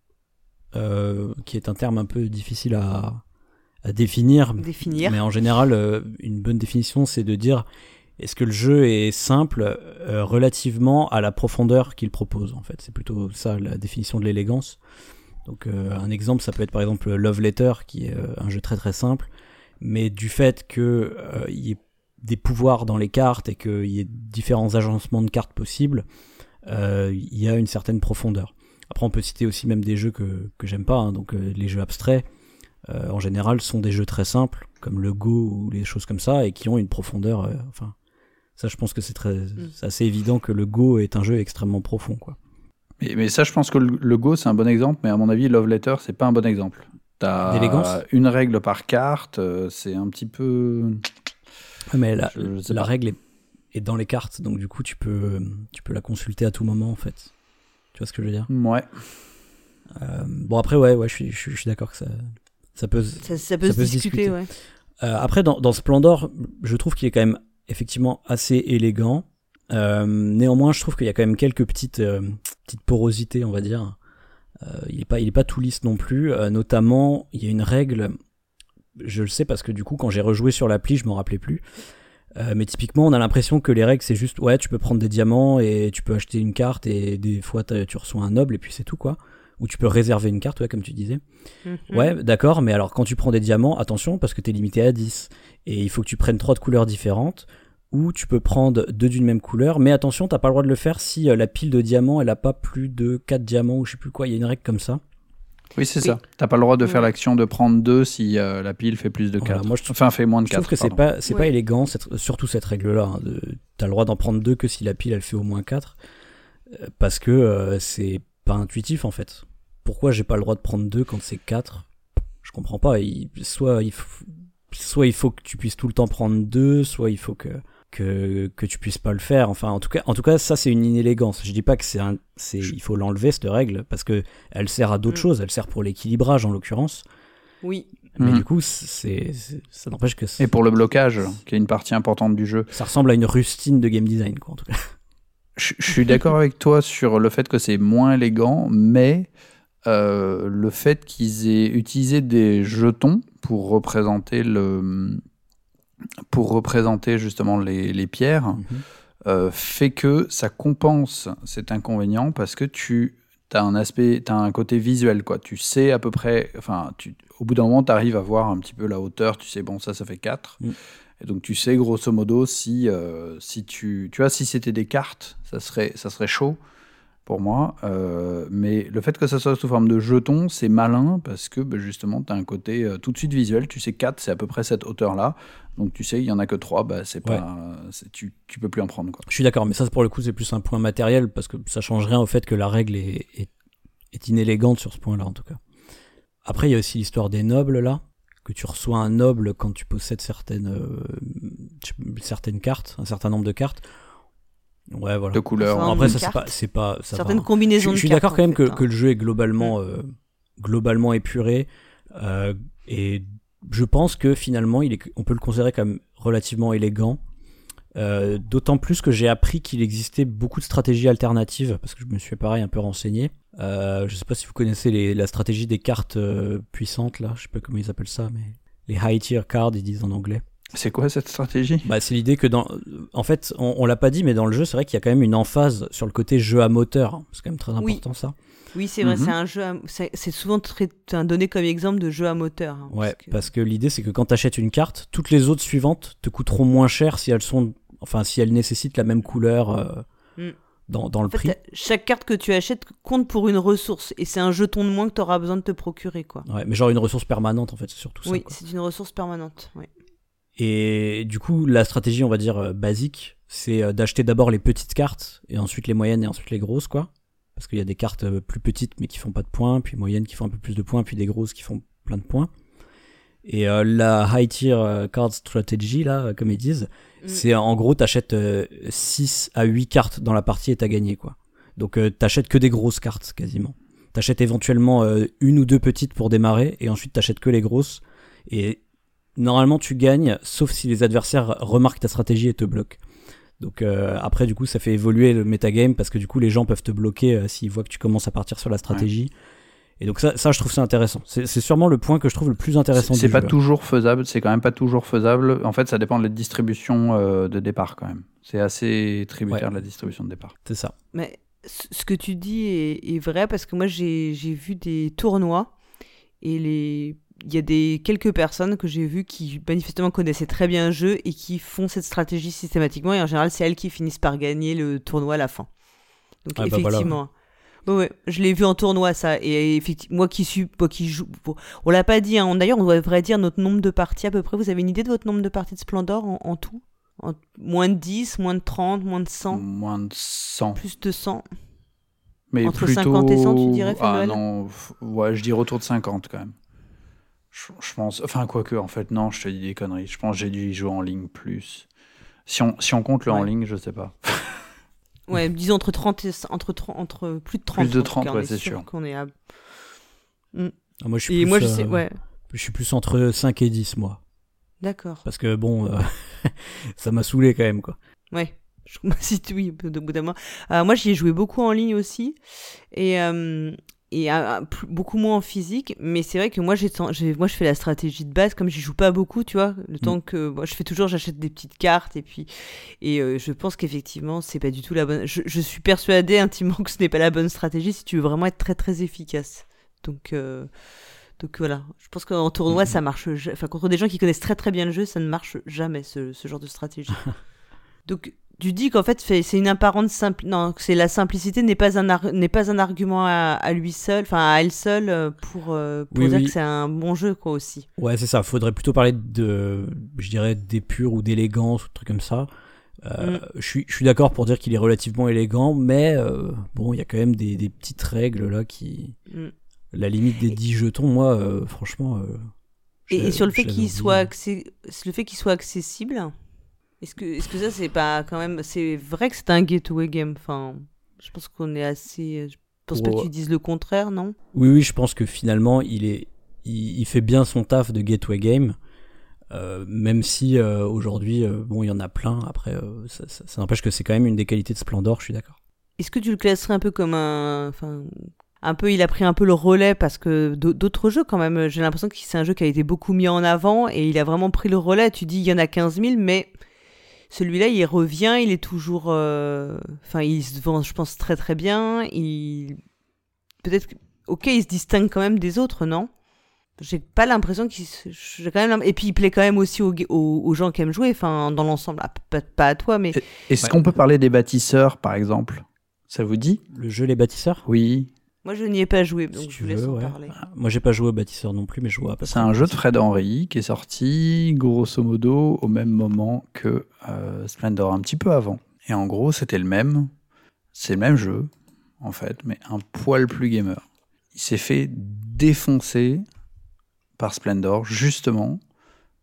qui est un terme un peu difficile à, à définir. Définir. Mais en général, euh, une bonne définition c'est de dire est-ce que le jeu est simple euh, relativement à la profondeur qu'il propose en fait C'est plutôt ça la définition de l'élégance. Donc euh, un exemple, ça peut être par exemple Love Letter, qui est euh, un jeu très très simple, mais du fait que il y ait des pouvoirs dans les cartes et qu'il y ait différents agencements de cartes possibles, il y a une certaine profondeur. Après, on peut citer aussi même des jeux que, que j'aime pas, hein, donc les jeux abstraits. en général, sont des jeux très simples, comme le Go ou les choses comme ça, et qui ont une profondeur. enfin, ça, je pense que c'est très, c'est assez évident que le Go est un jeu extrêmement profond, quoi. Mais, mais ça, je pense que le, le Go, c'est un bon exemple, mais à mon avis, Love Letter, c'est pas un bon exemple. D'élégance T'as une règle par carte, euh, c'est un petit peu. Mais la, Je- je sais la pas. règle est, est dans les cartes, donc du coup, tu peux, tu peux la consulter à tout moment, en fait. Tu vois ce que je veux dire? Ouais. Euh, Bon, après, ouais, ouais, je suis, je suis, je suis d'accord que ça, ça peut. Ça, ça peut Ça se peut se discuter, discuter. ouais. Euh, après, dans, dans Splendor, je trouve qu'il est quand même effectivement assez élégant. Euh, néanmoins, je trouve qu'il y a quand même quelques petites, euh, petites porosités, on va dire. Euh, il est pas, il est pas tout lisse non plus. Euh, notamment, il y a une règle. Je le sais parce que du coup, quand j'ai rejoué sur l'appli, je m'en rappelais plus. Euh, mais typiquement, on a l'impression que les règles, c'est juste, ouais, tu peux prendre des diamants et tu peux acheter une carte et des fois tu reçois un noble et puis c'est tout quoi. Ou tu peux réserver une carte, ouais, comme tu disais. Mhm. Ouais, d'accord, mais alors quand tu prends des diamants, attention, parce que t'es limité à 10. Et il faut que tu prennes trois de couleurs différentes, ou tu peux prendre deux d'une même couleur, mais attention, t'as pas le droit de le faire si euh, la pile de diamants, elle a pas plus de 4 diamants, ou je sais plus quoi, il y a une règle comme ça. Oui, c'est Oui. ça. T'as pas le droit de faire Ouais. l'action de prendre deux si euh, la pile fait plus de Voilà, 4. moi, je trouve- enfin, fait moins de Je 4. trouve que c'est pas, c'est pas élégant, cette- surtout cette règle-là. hein, de- t'as le droit d'en prendre deux que si la pile, elle fait au moins 4, euh, parce que euh, c'est pas intuitif, en fait. Pourquoi j'ai pas le droit de prendre deux quand c'est 4 Je comprends pas. Il- soit, il faut, soit il faut que tu puisses tout le temps prendre deux, soit il faut que, que, que tu puisses pas le faire. Enfin, en tout cas, en tout cas ça, c'est une inélégance. Je dis pas que c'est un, c'est, il faut l'enlever, cette règle, parce que elle sert à d'autres Mm. choses. Elle sert pour l'équilibrage, en l'occurrence. Oui. Mais Mhm. du coup, c'est, c'est- ça n'empêche que c'est- Et pour le blocage, qui est une partie importante du jeu. ça ressemble à une rustine de game design, quoi, en tout cas. Je, je suis d'accord avec toi sur le fait que c'est moins élégant, mais euh, le fait qu'ils aient utilisé des jetons pour représenter le pour représenter justement les, les pierres Mhm. euh, fait que ça compense cet inconvénient parce que tu as un aspect, tu as un côté visuel quoi. Tu sais à peu près, enfin, tu, au bout d'un moment, tu arrives à voir un petit peu la hauteur. Tu sais, bon, ça, ça fait 4. Mm. Et donc tu sais grosso modo si euh, si tu tu vois si c'était des cartes, ça serait ça serait chaud pour moi. Euh, mais le fait que ça soit sous forme de jetons, c'est malin parce que bah, justement, tu as un côté euh, tout de suite visuel. Tu sais 4, c'est à peu près cette hauteur-là. Donc tu sais, il y en a que 3, bah, c'est Ouais. pas, tu, tu peux plus en prendre. Quoi. Je suis d'accord, mais ça, pour le coup, c'est plus un point matériel, parce que ça change rien au fait que la règle est, est, est inélégante sur ce point-là, en tout cas. Après, il y a aussi l'histoire des nobles, là, que tu reçois un noble quand tu possèdes certaines, euh, certaines cartes, un certain nombre de cartes. Ouais, voilà. De couleurs. Enfin, Bon, après, ça, c'est pas, c'est pas, ça Certaines. Je, combinaisons je de suis d'accord quand même fait, que, hein. que le jeu est globalement, euh, globalement épuré. euh, et je pense que finalement, il est, on peut le considérer comme relativement élégant. Euh, D'autant plus que j'ai appris qu'il existait beaucoup de stratégies alternatives, parce que je me suis pareil un peu renseigné. Euh, je sais pas si vous connaissez les- la stratégie des cartes euh, puissantes, là, je sais pas comment ils appellent ça, mais les high tier cards, ils disent en anglais. C'est quoi cette stratégie? Bah, c'est l'idée que dans, en fait, on, on l'a pas dit, mais dans le jeu, c'est vrai qu'il y a quand même une emphase sur le côté jeu à moteur. C'est quand même très Oui. important ça. Oui, c'est vrai, Mhm. c'est un jeu. à- C'est souvent très, un donné comme exemple de jeu à moteur. hein, Ouais, parce que l'idée c'est que quand tu achètes une carte, toutes les autres suivantes te coûteront moins cher si elles sont, enfin si elles nécessitent la même couleur euh, Mm. dans, dans le En fait, prix. chaque carte que tu achètes compte pour une ressource et c'est un jeton de moins que tu auras besoin de te procurer. quoi. Ouais, mais genre une ressource permanente en fait, c'est surtout oui, ça. quoi. c'est une ressource permanente. ouais. Et du coup, la stratégie, on va dire euh, basique, c'est euh, d'acheter d'abord les petites cartes et ensuite les moyennes et ensuite les grosses, quoi. Parce qu'il y a des cartes euh, plus petites mais qui font pas de points, puis moyennes qui font un peu plus de points, puis des grosses qui font plein de points. Et euh, la high tier card strategy, là, comme ils disent, Mm. c'est en gros, t'achètes 6 à 8 cartes dans la partie et t'as gagné, quoi. Donc t'achètes que des grosses cartes, quasiment. T'achètes éventuellement une ou deux petites pour démarrer, et ensuite t'achètes que les grosses. Et normalement tu gagnes, sauf si les adversaires remarquent ta stratégie et te bloquent. Donc euh, après, du coup, ça fait évoluer le metagame parce que du coup, les gens peuvent te bloquer euh, s'ils voient que tu commences à partir sur la stratégie. Et donc ça, ça, je trouve ça intéressant. C'est sûrement le point que je trouve le plus intéressant. C'est pas jeu. toujours faisable, c'est quand même pas toujours faisable. En fait, ça dépend de la distribution euh, de départ quand même. C'est assez tributaire Ouais. de la distribution de départ. C'est ça. Mais ce que tu dis est, est vrai parce que moi j'ai j'ai vu des tournois et les y a des quelques personnes que j'ai vues qui manifestement connaissaient très bien le jeu et qui font cette stratégie systématiquement et en général c'est elles qui finissent par gagner le tournoi à la fin. Donc Ah bah voilà, effectivement. Ouais, ouais, je l'ai vu en tournoi ça et effectivement moi qui suis moi qui joue bon, on l'a pas dit hein. d'ailleurs on devrait dire notre nombre de parties à peu près vous avez une idée de votre nombre de parties de Splendor en, en tout? En- moins de 10 moins de 30 moins de 100 Moins de 100. plus de 100 Mais Entre plutôt... 50 et 100, tu dirais, Ah non, ouais, je dirais autour de 50 quand même. Je, je pense, enfin quoique, en fait, non, je te dis des conneries. Je pense que j'ai dû y jouer en ligne plus. Si on, si on compte le en ligne, je sais pas. *laughs* Ouais, disons entre 30 et, entre, 30 entre plus de 30. Plus de en tout 30, cas, on ouais, est c'est sûr sûr. qu'on est à- Ah, moi, je suis Et plus, moi, je sais, euh, ouais, je suis plus entre 5 et 10, moi. d'accord. Parce que bon, euh, *laughs* ça m'a saoulé quand même, quoi. Ouais. *laughs* Je me situe, oui, au bout d'un moment. Euh, moi, j'y ai joué beaucoup en ligne aussi. Et, euh, et beaucoup moins en physique. Mais c'est vrai que moi, j'ai, moi, je fais la stratégie de base. Comme j'y joue pas beaucoup, tu vois. Le temps que. Moi, je fais toujours, j'achète des petites cartes. Et puis. Et euh, je pense qu'effectivement, c'est pas du tout la bonne. Je, je suis persuadée intimement que ce n'est pas la bonne stratégie si tu veux vraiment être très, très efficace. Donc. euh, donc voilà, je pense qu'en tournoi, ça marche. ja- Enfin, contre des gens qui connaissent très très bien le jeu, ça ne marche jamais ce, ce genre de stratégie. Donc, *laughs* tu dis qu'en fait, c'est une apparente simple. Non, c'est la simplicité n'est pas un ar- n'est pas un argument à, à lui seul, enfin à elle seule euh, pour euh, pour Oui, dire oui. que c'est un bon jeu quoi aussi. Ouais, c'est ça. Faudrait plutôt parler de, je dirais, d'épure ou d'élégance ou de trucs comme ça. Euh, Mm. Je suis, je suis d'accord pour dire qu'il est relativement élégant, mais euh, bon, il y a quand même des, des petites règles là qui. Mm. La limite des 10 jetons, moi, franchement. Et, sur le je fait l'avais qu'il oublié. soit accé- le fait qu'il soit accessible, est-ce que est-ce que ça c'est pas quand même c'est vrai que c'est un gateway game. Enfin, je pense qu'on est assez. Je pense pas que tu dises le contraire, non? Oui, oui, je pense que finalement, il, est, il, il fait bien son taf de gateway game. euh, même si euh, aujourd'hui, euh, bon, il y en a plein. Après, ça, ça- ça n'empêche que c'est quand même une des qualités de Splendor, je suis d'accord. Est-ce que tu le classerais un peu comme un. Enfin, un peu, il a pris un peu le relais parce que d'au- d'autres jeux, quand même, j'ai l'impression que c'est un jeu qui a été beaucoup mis en avant et il a vraiment pris le relais. Tu dis, il y en a 15 000, mais celui-là, il revient, il est toujours. euh, Enfin, il se vend, je pense, très très bien. Il. Peut-être. que- Ok, il se distingue quand même des autres, non? J'ai pas l'impression qu'il se- j'ai quand même et puis il plaît quand même aussi aux, aux- aux gens qui aiment jouer enfin dans l'ensemble Ah, pas, pas à toi mais Est-ce Ouais. qu'on peut parler des bâtisseurs, par exemple? Ça vous dit? Le jeu Les Bâtisseurs? Oui. Moi je n'y ai pas joué donc Si je tu vous laisse veux, en ouais. parler Moi, j'ai pas joué au Bâtisseur non plus, mais je vois C'est un jeu de. Fred Henry qui est sorti grosso modo au même moment que euh, Splendor, un petit peu avant. Et en gros, c'était le même. C'est le même jeu, en fait, mais un poil plus gamer. Il s'est fait défoncer par Splendor, justement,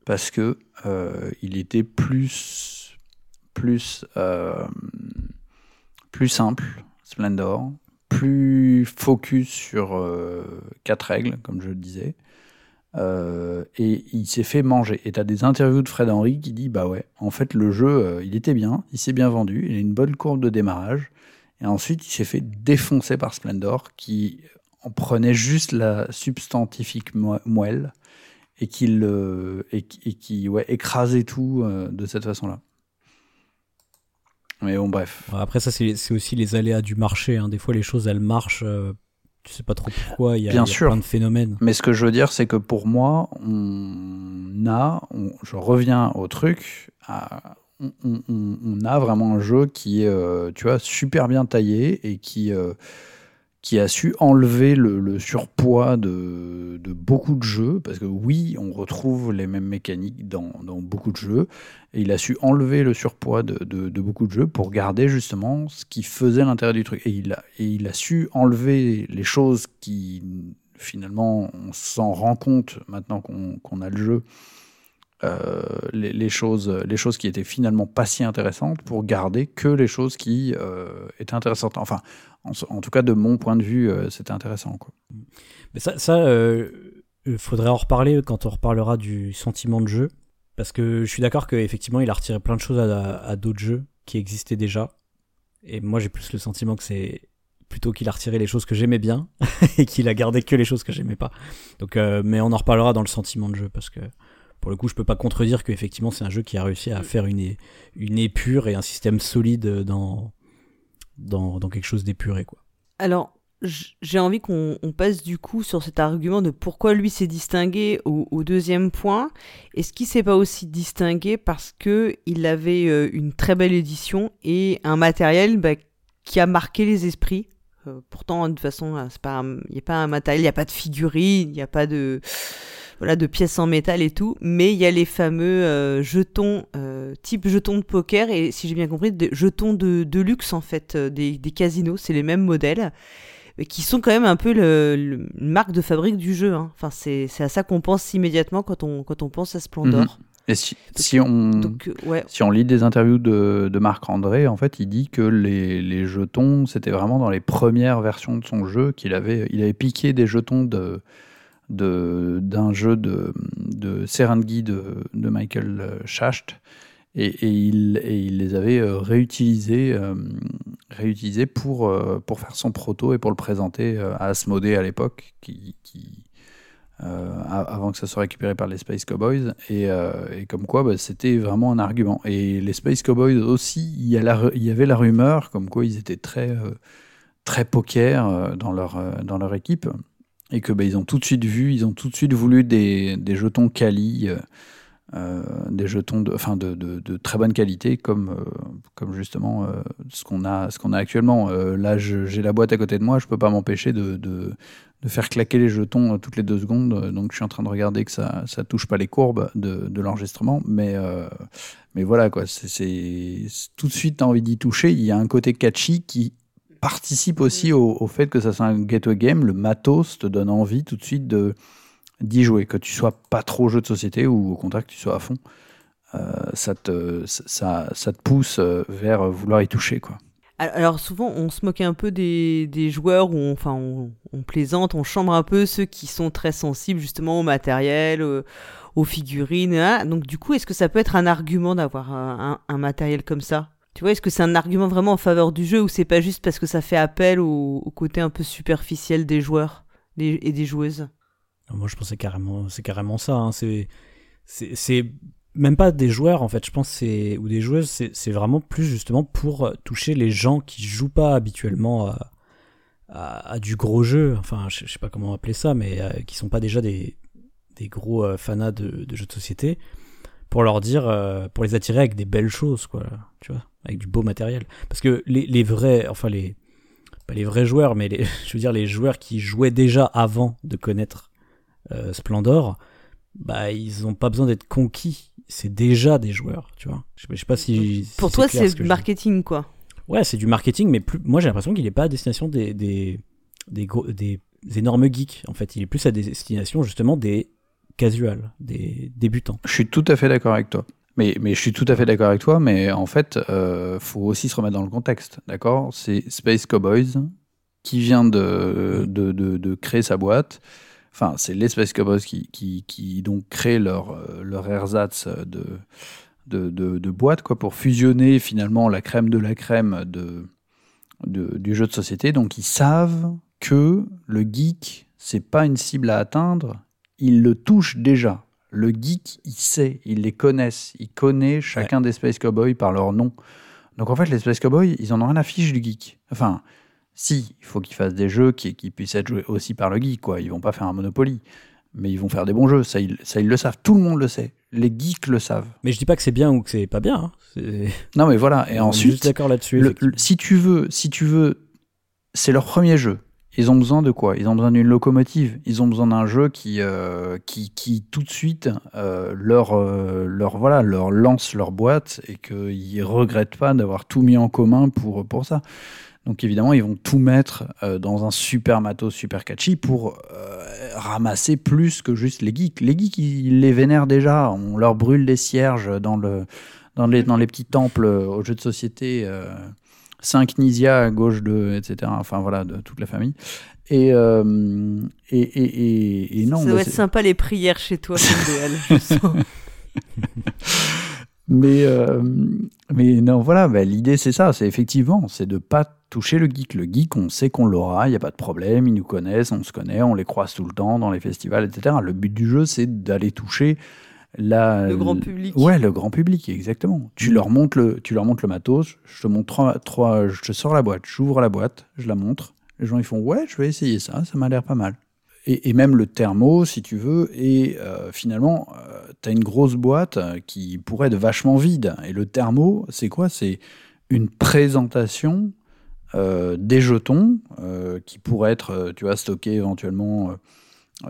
parce que euh, il était plus, plus, euh, plus simple, Splendor, plus focus sur euh, quatre règles, comme je le disais. Euh, et il s'est fait manger. Et tu as des interviews de Fred Henry qui dit Bah ouais, en fait, le jeu, euh, il était bien, il s'est bien vendu, il a une bonne courbe de démarrage. Et ensuite, il s'est fait défoncer par Splendor qui en prenait juste la substantifique mo- moelle et qui, le, et, qui- ouais, écrasait tout euh, de cette façon-là. Mais bon, bref. Après, ça, c'est aussi les aléas du marché. hein. Des fois, les choses, elles marchent. euh, tu sais pas trop pourquoi. Il y a, Bien il y a sûr. plein de phénomènes. Mais ce que je veux dire, c'est que pour moi, on a, on- je reviens au truc, à- on, on- on- on a vraiment un jeu qui est, euh, tu vois, super bien taillé et qui, euh, qui a su enlever le, surpoids de, beaucoup de jeux, parce que oui, on retrouve les mêmes mécaniques dans, beaucoup de jeux, et il a su enlever le surpoids de, beaucoup de jeux pour garder justement ce qui faisait l'intérêt du truc. Et il, a, su enlever les choses qui, finalement, on s'en rend compte maintenant qu'on a le jeu, euh, les, choses, les choses qui étaient finalement pas si intéressantes pour garder que les choses qui euh, étaient intéressantes. Enfin, en, tout cas, de mon point de vue, euh, c'était intéressant. Quoi. Mais ça, ça faudrait en reparler quand on reparlera du sentiment de jeu. Parce que je suis d'accord qu'effectivement, il a retiré plein de choses à, d'autres jeux qui existaient déjà. Et moi, j'ai plus le sentiment que c'est plutôt qu'il a retiré les choses que j'aimais bien *laughs* et qu'il a gardé que les choses que j'aimais pas. Donc, mais on en reparlera dans le sentiment de jeu parce que pour le coup, je peux pas contredire qu'effectivement, c'est un jeu qui a réussi à faire une, une épure et un système solide dans, dans, dans quelque chose d'épuré. Quoi. Alors, j'ai envie qu'on passe du coup sur cet argument de pourquoi lui s'est distingué au, deuxième point. Est-ce qu'il s'est pas aussi distingué parce que il avait euh, une très belle édition et un matériel bah, qui a marqué les esprits? Euh, Pourtant, de toute façon, il n'y a pas un matériel, il n'y a pas de figurine, il n'y a pas de voilà de pièces en métal et tout, mais il y a les fameux euh, jetons type jetons de poker et si j'ai bien compris, des jetons de, de luxe en fait, des, des casinos, c'est les mêmes modèles qui sont quand même un peu le, marque de fabrique du jeu. Hein. Enfin, c'est à ça qu'on pense immédiatement quand on, quand on pense à Splendor. Mhm. Et si, si on, euh, si on lit des interviews de, de Marc-André, en fait, il dit que les, les jetons, c'était vraiment dans les premières versions de son jeu qu'il avait, il avait piqué des jetons de d'un jeu de, de de, de Michael Schacht et, il, il, les avait euh, réutilisés, euh, réutilisés pour, euh, pour faire son proto et pour le présenter à Asmodée à l'époque, qui, qui avant que ça soit récupéré par les Space Cowboys. Et, et comme quoi, bah, c'était vraiment un argument. Et les Space Cowboys aussi, il y, y avait la rumeur comme quoi ils étaient très, très poker dans leur, dans leur équipe. Et que bah, ils ont tout de suite vu, ils ont tout de suite voulu des, jetons Kali. Euh, des jetons de, enfin de, de, très bonne qualité, comme, euh, justement euh, ce qu'on a, actuellement. là, j'ai la boîte à côté de moi, je peux pas m'empêcher de, faire claquer les jetons toutes les deux secondes. Donc, je suis en train de regarder que ça, ça touche pas les courbes de, l'enregistrement, mais voilà quoi. Tout de suite, t'as envie d'y toucher. Il y a un côté catchy qui participe aussi au, fait que ça soit un gateway game. Le matos te donne envie tout de suite de d'y jouer, que tu sois pas trop jeu de société ou au contraire que tu sois à fond. Euh, ça, te, pousse euh, vers vouloir y toucher. quoi. Alors souvent, on se moque un peu des, joueurs, où on, enfin, on, plaisante, on chambre un peu ceux qui sont très sensibles justement au matériel, aux, figurines. Donc du coup, est-ce que ça peut être un argument d'avoir un, matériel comme ça? Tu vois, est-ce que c'est un argument vraiment en faveur du jeu ou c'est pas juste parce que ça fait appel au, côté un peu superficiel des joueurs et des joueuses? Moi, je pensais carrément, c'est carrément ça. Hein. C'est, c'est même pas des joueurs en fait. Je pense c'est ou des joueuses. C'est vraiment plus justement pour euh, toucher les gens qui jouent pas habituellement à, du gros jeu. Enfin, je, sais pas comment appeler ça, mais euh, qui sont pas déjà des, des gros euh, fanats de, de, jeux de société. Pour leur dire, pour les attirer avec des belles choses, quoi. Tu vois, avec du beau matériel. Parce que les, les vrais, enfin les pas les vrais joueurs, mais les, *laughs* je veux dire les joueurs qui jouaient déjà avant de connaître euh, Splendor, bah ils ont pas besoin d'être conquis. C'est déjà des joueurs, tu vois. Je, sais pas si. Pour toi, c'est marketing, quoi. Ouais, c'est du marketing, mais plus, moi j'ai l'impression qu'il est pas à destination des, des, des, des énormes geeks. En fait, il est plus à destination justement des casuals, des débutants. Je suis tout à fait d'accord avec toi. Mais, je suis tout à fait d'accord avec toi, mais en fait, euh, faut aussi se remettre dans le contexte, d'accord? C'est Space Cowboys qui vient de, de, créer sa boîte, enfin, c'est les Space Cowboys qui, qui, donc créent leur, euh, leur ersatz de, de, boîte, quoi, pour fusionner finalement la crème de la crème de, du jeu de société. Donc, ils savent que le geek, c'est pas une cible à atteindre, ils le touchent déjà. Le geek, il sait, il les connaissent, il connaît chacun des Space Cowboys par leur nom. Donc en fait, les Space Cowboys, ils en ont rien à fiche du geek. Enfin, si, il faut qu'ils fassent des jeux qui, qui, puissent être joués aussi par le geek, quoi. Ils vont pas faire un Monopoly, mais ils vont faire des bons jeux. Ça ils, ça, ils le savent. Tout le monde le sait. Les geeks le savent. Mais je dis pas que c'est bien ou que c'est pas bien. Hein. Non, mais voilà. Et ensuite, d'accord là-dessus. Si tu veux, si tu veux, c'est leur premier jeu. Ils ont besoin de quoi? Ils ont besoin d'une locomotive. Ils ont besoin d'un jeu qui, euh, qui, qui, tout de suite euh, leur, euh, leur, voilà, leur lance leur boîte et qu'ils regrettent pas d'avoir tout mis en commun pour, pour ça. Donc évidemment, ils vont tout mettre euh, dans un super matos super catchy pour euh, ramasser plus que juste les geeks. Les geeks, ils les vénèrent déjà. On leur brûle des cierges dans, le, dans, les, dans les petits temples aux jeux de société 5 Nisia à gauche de, etc. Enfin voilà, de toute la famille. Et, euh, et, et, et, non. Ça bah, doit être c'est- sympa les prières chez toi, je *laughs* sens. Mais, euh, mais non, voilà, bah, l'idée c'est ça, c'est effectivement, c'est de pas toucher le geek. Le geek, on sait qu'on l'aura, il n'y a pas de problème, ils nous connaissent, on se connaît, on les croise tout le temps dans les festivals, etc. Le but du jeu, c'est d'aller toucher la, Le grand public. Ouais, le grand public, exactement. Tu leur montres le, tu leur montres le matos, je te montre trois, trois- je te sors la boîte, j'ouvre la boîte, je la montre. Les gens ils font ouais, je vais essayer ça, ça m'a l'air pas mal. Et, et même le thermo, si tu veux, et euh, finalement, tu as une grosse boîte euh, qui pourrait être vachement vide. Et le thermo, c'est quoi? C'est une présentation euh, des jetons euh, qui pourraient être, euh, tu vois, stockés éventuellement euh, euh,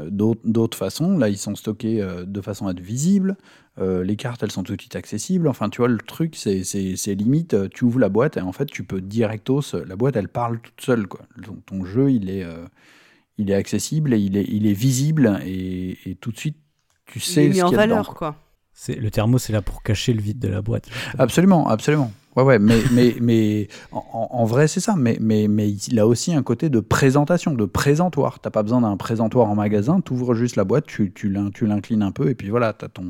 d'autres d'autres façons. Là, ils sont stockés euh, de façon à être visibles. Euh, les cartes, elles sont tout de suite accessibles. Enfin, tu vois, le truc, c'est c'est- c'est limite, euh, tu ouvres la boîte et en fait, tu peux directos, la boîte, elle parle toute seule. Quoi. Ton, ton jeu, il est, euh, il est accessible et il est, il est visible et, et tout de suite, tu Il sais est mis ce en qu'il y a dedans, valeur, quoi. le thermo, c'est là pour cacher le vide de la boîte. Absolument, absolument. Ouais, ouais, mais, mais, mais en, vrai, c'est ça. Mais, mais, mais il a aussi un côté de présentation, de présentoir. T'as pas besoin d'un présentoir en magasin. Tu ouvres juste la boîte, tu, tu l'in- tu l'inclines un peu, et puis voilà, t'as ton,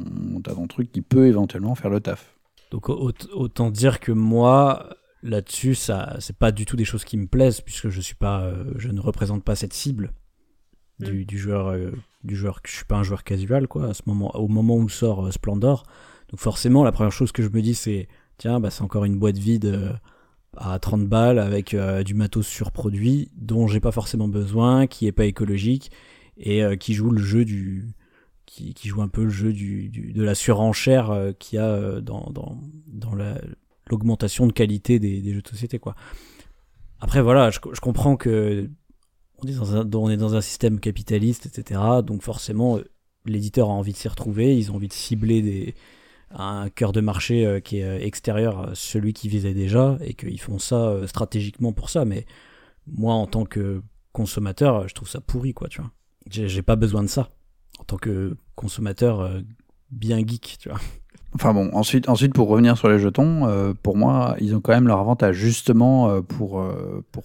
t'as ton truc qui peut éventuellement faire le taf. Donc au- autant dire que moi là-dessus ça c'est pas du tout des choses qui me plaisent puisque je suis pas euh, je ne représente pas cette cible du, du joueur euh, du joueur je suis pas un joueur casual quoi à ce moment au moment où sort euh, Splendor donc forcément la première chose que je me dis c'est tiens bah c'est encore une boîte vide euh, à 30 balles avec euh, du matos surproduit dont j'ai pas forcément besoin qui est pas écologique et euh, qui joue le jeu du qui, joue un peu le jeu du, de la surenchère qu'il y a euh, dans, dans, dans la- l'augmentation de qualité des, jeux de société. Quoi. Après, voilà, je, je comprends que on est, dans un, on est dans un système capitaliste, etc. Donc forcément, l'éditeur a envie de s'y retrouver, ils ont envie de cibler des, un cœur de marché euh, qui est euh, extérieur à celui qui visait déjà, et qu'ils font ça euh, stratégiquement pour ça. Mais moi, en tant que consommateur, je trouve ça pourri, quoi, tu vois. J'ai pas besoin de ça en tant que consommateur bien geek, tu vois. Enfin bon, ensuite, ensuite pour revenir sur les jetons, pour moi, ils ont quand même leur avantage justement pour, pour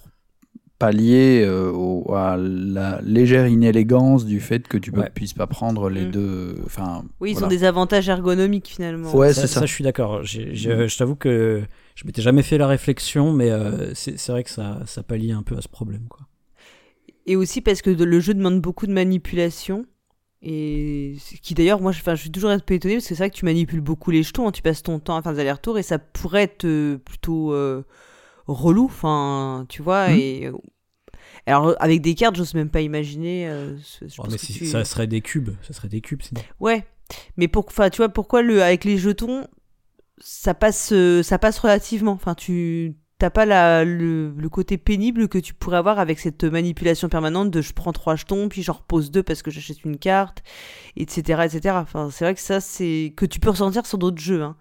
pallier euh, au- à la légère inélégance du fait que tu ne Ouais. puisses pas prendre les Mm. deux. Enfin, Oui, ils voilà. ont des avantages ergonomiques finalement. Ouais, ça, c'est ça. je suis d'accord. J'ai- Je t'avoue que je m'étais jamais fait la réflexion, mais euh, c'est vrai que ça, ça pallie un peu à ce problème, quoi. Et aussi parce que le jeu demande beaucoup de manipulation. Et ce qui d'ailleurs, moi, je, enfin, je suis toujours un peu étonnée parce que c'est vrai que tu manipules beaucoup les jetons, hein, tu passes ton temps à faire des allers-retours et ça pourrait être plutôt euh, relou, enfin, tu vois. Mhm. Et euh, alors avec des cartes, j'ose même pas imaginer. euh, je Oh, mais si- tu- ça serait des cubes, ça serait des cubes sinon. Ouais, mais pour, enfin, tu vois, pourquoi le, avec les jetons, ça passe, euh, ça passe relativement? Enfin, tu t'as pas la, le, le côté pénible que tu pourrais avoir avec cette manipulation permanente de je prends trois jetons, puis j'en repose deux parce que j'achète une carte, etc., etc. Enfin, c'est vrai que ça, c'est que tu peux ressentir sur d'autres jeux. Hein.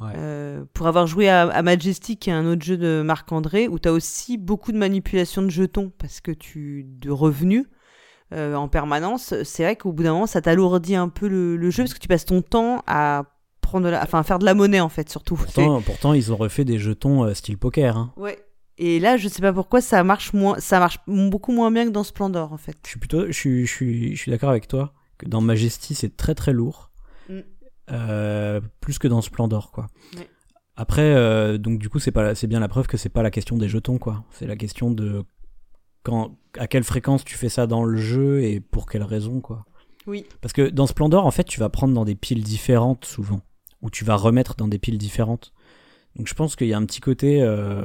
Ouais. Euh, pour avoir joué à, à Majestic, qui est un autre jeu de Marc-André, où tu as aussi beaucoup de manipulation de jetons, parce que tu de revenus euh, en permanence, c'est vrai qu'au bout d'un moment, ça t'alourdit un peu le, le jeu, parce que tu passes ton temps à prendre de la, enfin, à faire de la monnaie, en fait, surtout. Pourtant, pourtant, ils ont refait des jetons euh, style poker. Hein. Ouais. Et là, je sais pas pourquoi ça marche moins, ça marche beaucoup moins bien que dans Splendor, en fait. Je suis plutôt, je suis, je suis, je suis d'accord avec toi que dans Majesty c'est très très lourd. Euh, plus que dans Splendor, quoi. Ouais. Après, euh, donc du coup, c'est pas, c'est bien la preuve que c'est pas la question des jetons, quoi. C'est la question de quand, à quelle fréquence tu fais ça dans le jeu et pour quelle raison, quoi. Oui. Parce que dans Splendor, en fait, tu vas prendre dans des piles différentes souvent, ou tu vas remettre dans des piles différentes. Donc je pense qu'il y a un petit côté, euh,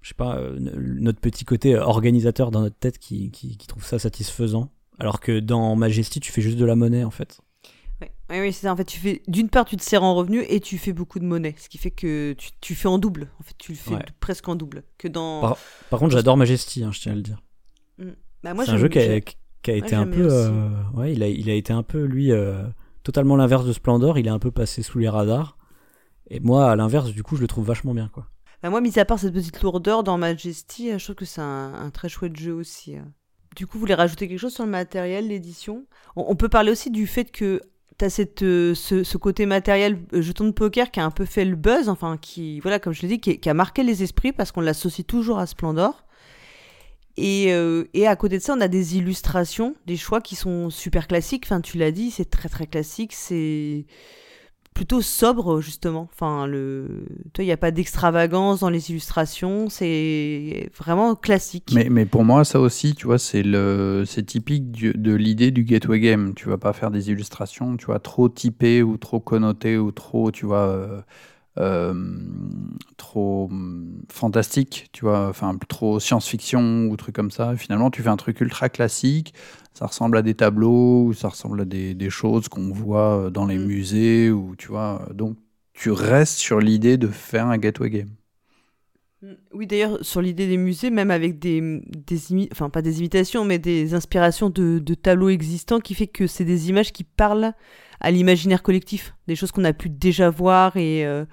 je sais pas, euh, notre petit côté organisateur dans notre tête qui, qui, qui trouve ça satisfaisant. Alors que dans Majesty, tu fais juste de la monnaie, en fait. Ouais. Oui, oui, c'est ça. En fait, tu fais d'une part, tu te sers en revenu et tu fais beaucoup de monnaie, ce qui fait que tu, tu fais en double. En fait, tu le fais Ouais. presque en double. Que dans. Par, par contre, j'adore Majesty, hein, je tiens à le dire. Bah, moi, c'est un jeu qui a, j'aime- qui a Ouais, été un peu, euh, ouais, il a, il a été un peu lui euh, totalement l'inverse de Splendor. Il est un peu passé sous les radars. Et moi, à l'inverse, du coup, je le trouve vachement bien, quoi. Bah, moi, mis à part cette petite lourdeur dans Majesty, euh, je trouve que c'est un, un très chouette jeu aussi. Du coup, vous voulez rajouter quelque chose sur le matériel, l'édition? On, on peut parler aussi du fait que t'as cette euh, ce, côté matériel euh, jeton de poker qui a un peu fait le buzz, enfin qui voilà comme je l'ai dit, qui, qui a marqué les esprits parce qu'on l'associe toujours à Splendor. Et, euh, et à côté de ça, on a des illustrations, des choix qui sont super classiques. Enfin, tu l'as dit, c'est très très classique. C'est plutôt sobre justement. Enfin, le, il n'y a pas d'extravagance dans les illustrations. C'est vraiment classique. Mais, mais pour moi, ça aussi, tu vois, c'est le, c'est typique de l'idée du gateway game. Tu vas pas faire des illustrations, tu vois, trop typées ou trop connotées ou trop, tu vois, euh, euh, trop fantastique, tu vois, enfin trop science-fiction ou trucs comme ça. Finalement, tu fais un truc ultra classique. Ça ressemble à des tableaux, ou ça ressemble à des, des choses qu'on voit dans les Mm. musées ou tu vois. Donc, tu restes sur l'idée de faire un gateway game. Oui, d'ailleurs, sur l'idée des musées, même avec des, des imi- enfin pas des imitations, mais des inspirations de, de tableaux existants, qui fait que c'est des images qui parlent à l'imaginaire collectif, des choses qu'on a pu déjà voir et euh,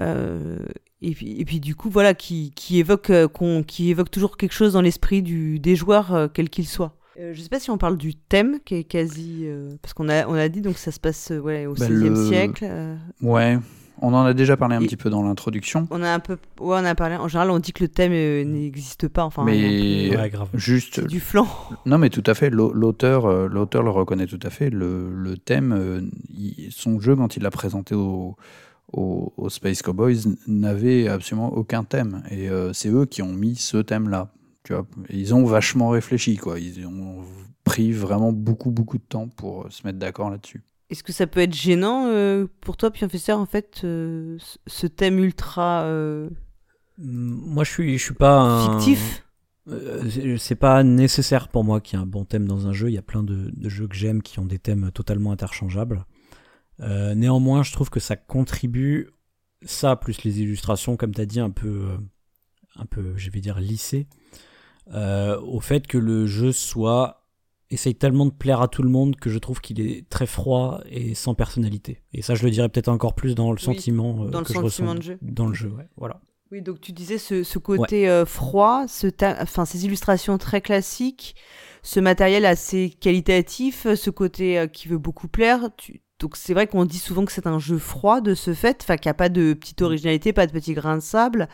euh, et, puis, et puis du coup voilà qui, qui évoque euh, qui évoque toujours quelque chose dans l'esprit des joueurs euh, quels qu'ils soient. Euh, je sais pas si on parle du thème qui est quasi euh, parce qu'on a on a dit donc ça se passe euh, ouais, au Bah, 16e le- siècle. euh, Ouais, on en a déjà parlé un Et- petit peu dans l'introduction. on a un peu ouais, on a parlé en général on dit que le thème euh, n'existe pas enfin Mais- Ouais, grave. Juste, du flan. non mais tout à fait, l'au- l'auteur, l'auteur le reconnaît tout à fait. Le, le thème, euh, son jeu quand il l'a présenté au, au, au Space Cowboys n'avait absolument aucun thème, et euh, c'est eux qui ont mis ce thème-là. Tu vois, Et ils ont vachement réfléchi, quoi. Ils ont pris vraiment beaucoup beaucoup de temps pour euh, se mettre d'accord là-dessus. Est-ce que ça peut être gênant euh, pour toi, Professeur, en fait, euh, ce- thème ultra euh, Moi, je suis, je suis pas un. fictif c'est- pas nécessaire pour moi qu'il y ait un bon thème dans un jeu. Il y a plein de, de jeux que j'aime qui ont des thèmes totalement interchangeables. Euh, néanmoins, je trouve que ça contribue, ça plus les illustrations, comme tu as dit, un peu, un peu, je vais dire, lissées, euh, au fait que le jeu soit essaye tellement de plaire à tout le monde que je trouve qu'il est très froid et sans personnalité. Et ça, je le dirais peut-être encore plus dans le Oui, sentiment euh, dans le que je sentiment ressens de jeu. dans le jeu. Ouais, voilà. Oui, donc tu disais ce, ce côté euh, froid, ce enfin, ces illustrations très classiques, ce matériel assez qualitatif, ce côté euh, qui veut beaucoup plaire. Tu... Donc c'est vrai qu'on dit souvent que c'est un jeu froid de ce fait, enfin, qu'il n'y a pas de petite originalité, pas de petit grain de sable,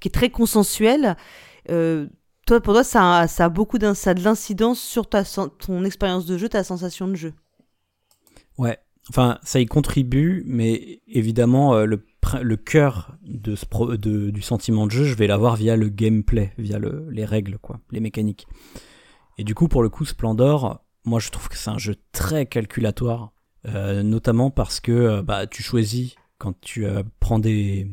qui est très consensuel. Euh, pour toi, ça a, ça a beaucoup ça de l'incidence sur ta, ton expérience de jeu, ta sensation de jeu. Ouais, enfin, ça y contribue, mais évidemment, euh, le, le cœur de ce pro- de- du sentiment de jeu, je vais l'avoir via le gameplay, via le- les règles, quoi, les mécaniques. Et du coup, pour le coup, Splendor, moi, je trouve que c'est un jeu très calculatoire, euh, notamment parce que euh, bah, tu choisis quand tu prends des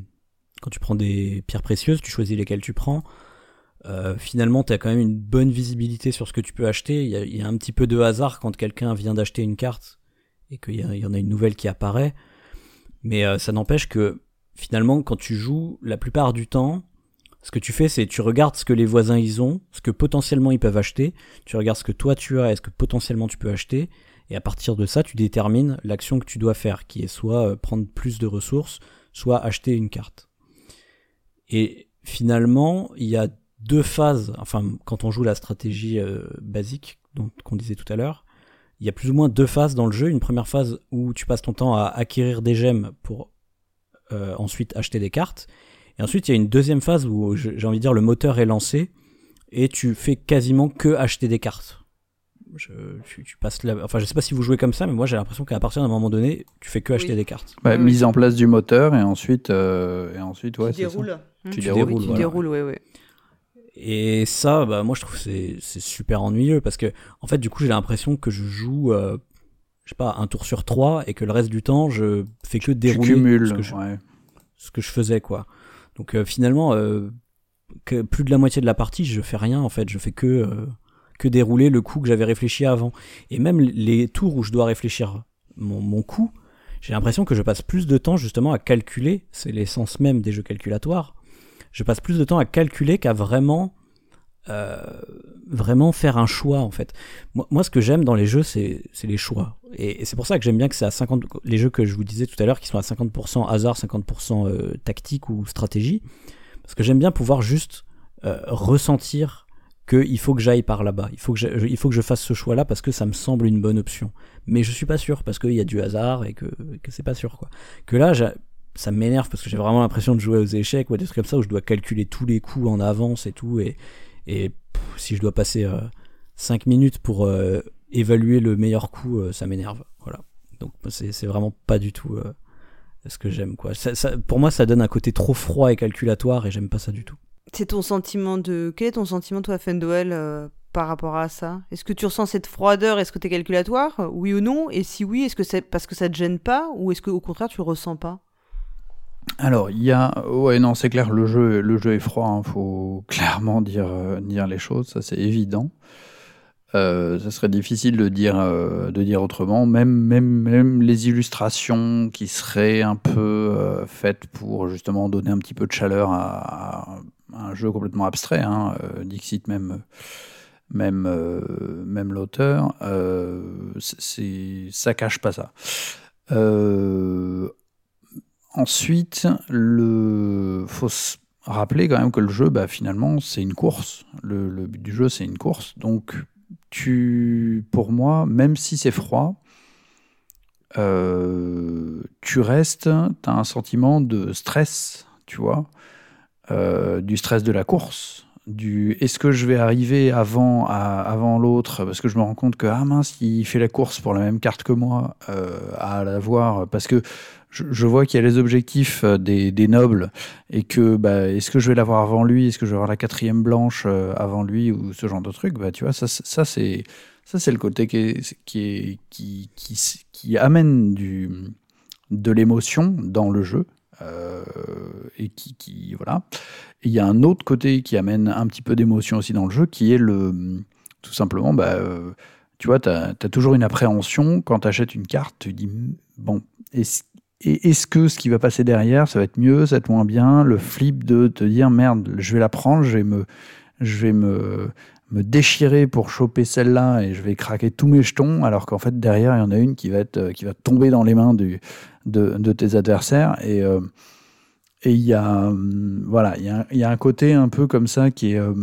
quand tu prends des pierres précieuses, tu choisis lesquelles tu prends. Euh, finalement, tu as quand même une bonne visibilité sur ce que tu peux acheter. Il y a, y a un petit peu de hasard quand quelqu'un vient d'acheter une carte et qu'il y, y en a une nouvelle qui apparaît. Mais euh, ça n'empêche que finalement, quand tu joues, la plupart du temps, ce que tu fais, c'est tu regardes ce que les voisins ils ont, ce que potentiellement ils peuvent acheter, tu regardes ce que toi tu as et ce que potentiellement tu peux acheter, et à partir de ça, tu détermines l'action que tu dois faire, qui est soit euh, prendre plus de ressources, soit acheter une carte. Et finalement, il y a deux phases, enfin, quand on joue la stratégie euh, basique, dont qu'on disait tout à l'heure, il y a plus ou moins deux phases dans le jeu. Une première phase où tu passes ton temps à acquérir des gemmes pour euh, ensuite acheter des cartes. Et ensuite, il y a une deuxième phase où j'ai envie de dire le moteur est lancé et tu fais quasiment que acheter des cartes. Je, tu, tu passes la... Enfin, je sais pas si vous jouez comme ça, mais moi j'ai l'impression qu'à partir d'un moment donné, tu fais que acheter Oui. des cartes. Bah, mise en place du moteur et ensuite, euh, et ensuite ouais, tu c'est ça. déroules. Tu Tu déroules, déroules, Tu voilà. déroules, ouais, ouais. Et ça, bah, moi je trouve c'est c'est super ennuyeux parce que en fait du coup j'ai l'impression que je joue, euh, je sais pas, un tour sur trois et que le reste du temps je fais que dérouler cumules. ce que je, ouais. ce que je faisais quoi. Donc euh, finalement, euh, que plus de la moitié de la partie, je fais rien en fait, je fais que euh, que dérouler le coup que j'avais réfléchi avant. Et même les tours où je dois réfléchir mon, mon coup, j'ai l'impression que je passe plus de temps justement à calculer, c'est l'essence même des jeux calculatoires. Je passe plus de temps à calculer qu'à vraiment euh, vraiment faire un choix en fait. Moi, ce que j'aime dans les jeux, c'est les choix. Et, c'est pour ça que j'aime bien que c'est à 50 les jeux que je vous disais tout à l'heure qui sont à 50% hasard, 50% euh, tactique ou stratégie parce que j'aime bien pouvoir juste euh, ressentir qu'il faut que j'aille par là-bas. Il faut que je, il faut que je fasse ce choix-là parce que ça me semble une bonne option. Mais je suis pas sûr parce qu'il y a du hasard et que, que c'est pas sûr quoi. Que là, ça m'énerve parce que j'ai vraiment l'impression de jouer aux échecs ou des trucs comme ça où je dois calculer tous les coups en avance et tout et et si je dois passer 5 euh, minutes pour euh, évaluer le meilleur coup, euh, ça m'énerve. Voilà. Donc c'est vraiment pas du tout ce que j'aime quoi. Pour moi, ça donne un côté trop froid et calculatoire et j'aime pas ça du tout. C'est ton sentiment de. Quel est ton sentiment, toi, Fendoel, euh, par rapport à ça? Est-ce que tu ressens cette froideur? Est-ce que tu es calculatoire? Oui ou non? Et si oui, est-ce que c'est parce que ça te gêne pas? Ou est-ce qu'au contraire, tu le ressens pas? Alors, il y a. Ouais, non, c'est clair, le jeu, le est froid, il hein, faut clairement dire, euh, dire les choses, ça c'est évident. Euh, ça serait difficile de dire, dire autrement. Même, les illustrations qui seraient un peu faites pour justement donner un petit peu de chaleur à, un jeu complètement abstrait. Hein, euh, Dixit même même euh, l'auteur, euh, ça cache pas ça. Ensuite, le faut se rappeler quand même que le jeu, bah, finalement, c'est une course. Le, but du jeu, c'est une course. Donc, tu, pour moi, même si c'est froid, tu restes, tu as un sentiment de stress, tu vois. Euh, du stress de la course, du est-ce que je vais arriver avant, avant l'autre? Parce que je me rends compte que ah mince il fait la course pour la même carte que moi euh, à l'avoir parce que je, vois qu'il y a les objectifs euh, des, nobles et que bah, est-ce que je vais l'avoir avant lui? Est-ce que je vais avoir la quatrième blanche avant lui ou ce genre de truc? Bah tu vois ça, ça c'est ça c'est le côté qui qui, qui, qui, amène du de l'émotion dans le jeu euh, et qui, voilà. il y a un autre côté qui amène un petit peu d'émotion aussi dans le jeu, qui est le tout simplement, bah, euh, tu vois, tu as, toujours une appréhension. Quand tu achètes une carte, tu dis, bon, est-ce est que ce qui va passer derrière, ça va être mieux, ça va être moins bien? Le flip de te dire, merde, je vais la prendre, je vais me, je vais me, me déchirer pour choper celle-là et je vais craquer tous mes jetons, alors qu'en fait derrière il y en a une qui va être qui va tomber dans les mains de, de tes adversaires. Et euh, et il y a voilà il y a, y a, un côté un peu comme ça qui est euh,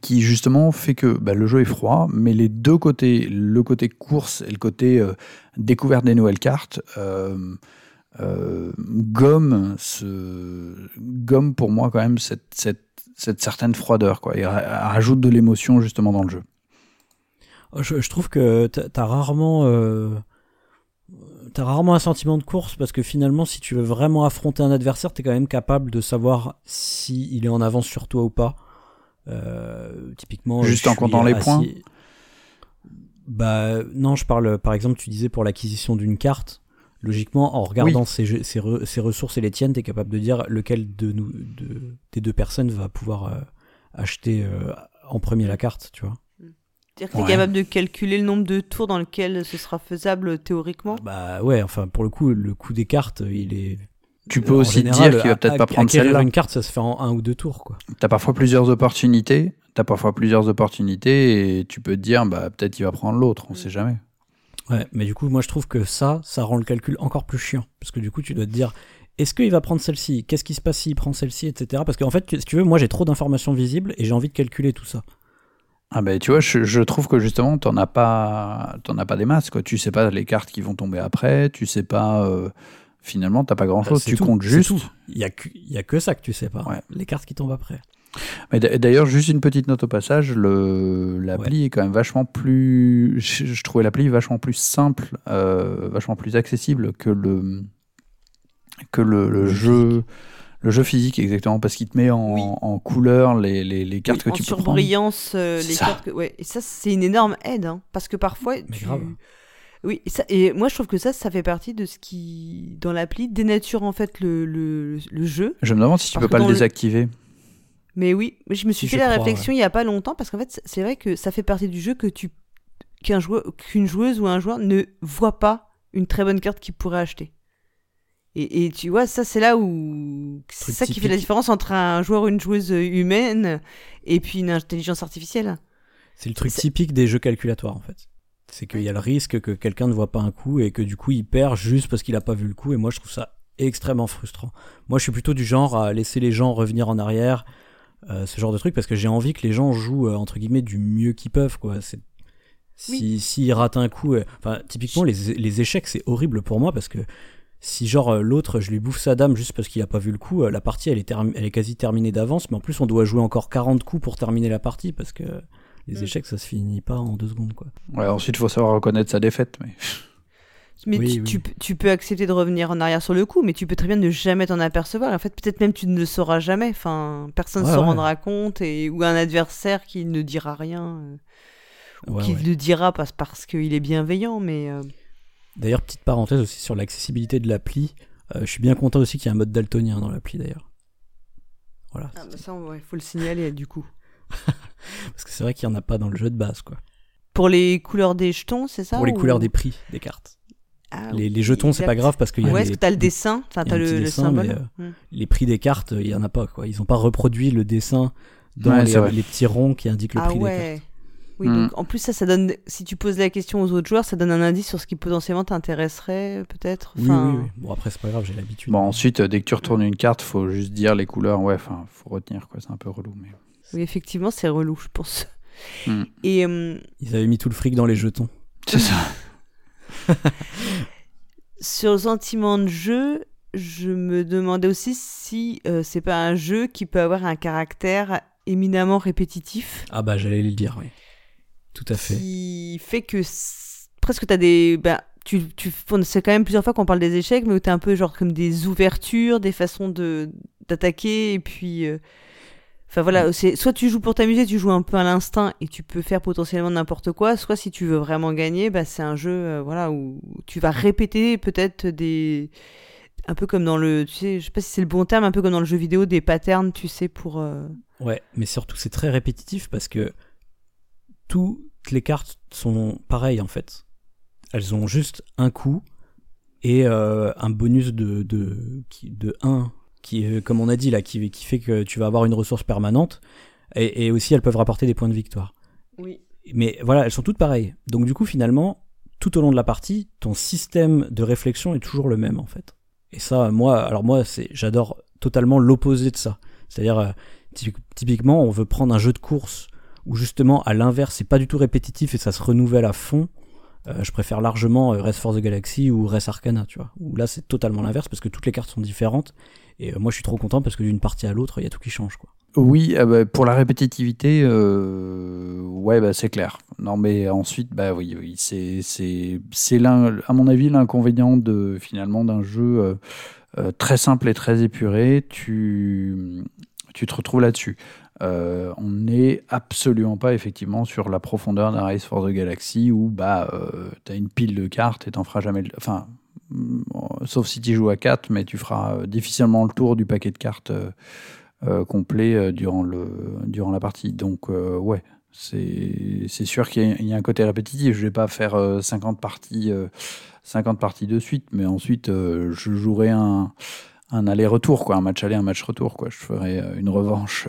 qui justement fait que bah, le jeu est froid, mais les deux côtés, le côté course et le côté euh, découverte des nouvelles cartes, euh, gomme, ce, gomme pour moi quand même cette, certaine froideur, quoi, et rajoute de l'émotion justement dans le jeu. Je, trouve que t'as rarement, euh, as rarement un sentiment de course parce que finalement, si tu veux vraiment affronter un adversaire, t'es quand même capable de savoir si il est en avance sur toi ou pas. Euh, typiquement, juste en comptant les points. Bah non, je parle par exemple, tu disais pour l'acquisition d'une carte logiquement, en regardant ses, ressources et les tiennes, tu es capable de dire lequel de nous, de, des deux personnes va pouvoir euh, acheter euh, en premier la carte, tu vois. C'est-à-dire que tu es capable de calculer le nombre de tours dans lequel ce sera faisable théoriquement? Bah ouais, enfin pour le coup, le coût des cartes, il est. Tu peux aussi dire qu'il va peut-être pas prendre celle-là. une carte, ça se fait en un ou deux tours, quoi. T'as parfois plusieurs opportunités. T'as parfois plusieurs opportunités et tu peux te dire, bah peut-être il va prendre l'autre, on mm. sait jamais. Ouais, mais du coup, moi je trouve que ça, ça rend le calcul encore plus chiant. Parce que du coup, tu dois te dire, est-ce qu'il va prendre celle-ci? Qu'est-ce qui se passe s'il prend celle-ci, etc. Parce qu'en fait, si tu veux, moi j'ai trop d'informations visibles et j'ai envie de calculer tout ça. Ah ben tu vois, je, trouve que justement, t'en as pas, t'en as pas des masses quoi. Tu sais pas les cartes qui vont tomber après, tu sais pas. Euh, finalement, t'as pas grand chose. Bah, tu comptes juste. Il y a que, il y a que ça que tu sais pas. Les cartes qui tombent après. D'ailleurs, juste une petite note au passage, l'appli est quand même vachement plus. Je, trouvais l'appli vachement plus simple, euh, vachement plus accessible que le que le, jeu. Le jeu physique, exactement, parce qu'il te met en, couleur les, les, les cartes que tu peux prendre. surbrillance, euh, les cartes. Que, ouais, et ça, c'est une énorme aide, hein, parce que parfois. tu... Oui, et, ça, et, moi je trouve que ça, ça fait partie de ce qui, dans l'appli, dénature en fait le, le, le, jeu. Je me demande si tu peux pas le désactiver. Mais oui, je me suis fait la réflexion il y a pas longtemps parce qu'en fait, c'est vrai que ça fait partie du jeu que tu qu'un joueur, qu'une joueuse ou un joueur ne voit pas une très bonne carte qu'il pourrait acheter. Et, et, tu vois, ça c'est là où c'est ça qui fait la différence entre un joueur ou une joueuse humaine et puis une intelligence artificielle. C'est le truc typique des jeux calculatoires en fait. C'est qu'il y a le risque que quelqu'un ne voit pas un coup et que du coup il perd juste parce qu'il n'a pas vu le coup. Et moi je trouve ça extrêmement frustrant. Moi je suis plutôt du genre à laisser les gens revenir en arrière, euh, ce genre de truc parce que j'ai envie que les gens jouent euh, entre guillemets du mieux qu'ils peuvent quoi. C'est si s'ils ratent un coup, euh, enfin typiquement les, les échecs c'est horrible pour moi parce que si genre l'autre je lui bouffe sa dame juste parce qu'il a pas vu le coup, la partie elle est, elle est quasi terminée d'avance, mais en plus on doit jouer encore 40 coups pour terminer la partie parce que les Mm. échecs ça se finit pas en deux secondes quoi. Ouais, ensuite, il faut savoir reconnaître sa défaite. Mais... *laughs* Mais Oui, tu, oui. tu peux- tu peux accepter de revenir en arrière sur le coup, mais tu peux très bien ne jamais t'en apercevoir. En fait, peut-être même tu ne le sauras jamais. Enfin, personne ne Ouais, s'en ouais. rendra compte et ou un adversaire qui ne dira rien, euh, ou Ouais, qui ouais. le dira parce parce qu'il est bienveillant. Mais euh, D'ailleurs petite parenthèse aussi sur l'accessibilité de l'appli, euh, je suis bien content aussi qu'il y ait un mode daltonien dans l'appli d'ailleurs. Voilà. ah, bah ça, il faut le signaler du coup. *laughs* Parce que c'est vrai qu'il n'y en a pas dans le jeu de base, quoi. Pour les couleurs des jetons, c'est ça Pour les ou- couleurs des prix des cartes. Ah, les, jetons, c'est pas grave parce qu'il y a Ouais, les, est-ce que t'as le dessin Enfin, il y a t'as le, le dessin, symbole mais, Hmm. les prix des cartes, il y en a pas, quoi. Ils ont pas reproduit le dessin dans Ouais, les, petits ronds qui indiquent le Ah prix des cartes. ouais. Oui, Hmm. donc en plus ça, ça donne. Si tu poses la question aux autres joueurs, ça donne un indice sur ce qui potentiellement t'intéresserait, peut-être? Oui, Enfin, oui, oui. Bon, après, c'est pas grave, j'ai l'habitude. Bon, ensuite, euh, dès que tu retournes une carte, faut juste dire les couleurs. Ouais, enfin, faut retenir, quoi. C'est un peu relou. Mais... Oui, effectivement, c'est relou, je pense. Hmm. Et euh, Ils avaient mis tout le fric dans les jetons. C'est ça. *laughs* sur le sentiment de jeu, je me demandais aussi si euh, c'est pas un jeu qui peut avoir un caractère éminemment répétitif, Ah bah, j'allais le dire, oui. Tout à fait. qui fait que presque t'as des. Bah, tu, tu, c'est quand même plusieurs fois qu'on parle des échecs, mais où t'as un peu genre comme des ouvertures, des façons de d'attaquer, et puis. euh, Enfin voilà, c'est soit tu joues pour t'amuser, tu joues un peu à l'instinct et tu peux faire potentiellement n'importe quoi, soit si tu veux vraiment gagner, bah c'est un jeu euh, voilà où tu vas répéter peut-être des un peu comme dans le tu sais, je sais pas si c'est le bon terme, un peu comme dans le jeu vidéo des patterns, tu sais pour euh, Ouais, mais surtout, c'est très répétitif parce que toutes les cartes sont pareilles, en fait. Elles ont juste un coup et euh, un bonus de, de, de 1 qui est, comme on a dit là, qui, qui fait que tu vas avoir une ressource permanente. Et, et aussi, elles peuvent rapporter des points de victoire. oui. Mais voilà, elles sont toutes pareilles. Donc du coup, finalement, tout au long de la partie, ton système de réflexion est toujours le même en fait. Et ça, moi, alors moi, c'est, j'adore totalement l'opposé de ça. C'est-à-dire, euh, typ- typiquement, on veut prendre un jeu de course où justement, à l'inverse, c'est pas du tout répétitif et ça se renouvelle à fond. Euh, je préfère largement euh, Race for the Galaxy ou Race Arcana, tu vois. Où là, c'est totalement l'inverse parce que toutes les cartes sont différentes. Et euh, moi, je suis trop content parce que d'une partie à l'autre, il y a tout qui change, quoi. Oui, ah bah, pour la répétitivité, euh, ouais, bah, c'est clair. Non, mais ensuite, bah oui, oui c'est, c'est, à mon avis, l'inconvénient de finalement d'un jeu euh, très simple et très épuré. Tu, tu te retrouves là-dessus. On n'est absolument pas effectivement sur la profondeur d'un Race for the Galaxy où bah euh, t'as une pile de cartes et t'en feras jamais. le- sauf si tu joues à 4, mais tu feras euh, difficilement le tour du paquet de cartes. euh, euh, complet durant, le, durant la partie. Donc, ouais, c'est sûr qu'il y, a- un côté répétitif. Je vais pas faire euh, 50, parties, euh, 50 parties de suite, mais ensuite, je jouerai un, un aller-retour, quoi, un match aller, un match retour. Quoi. Je ferai une revanche.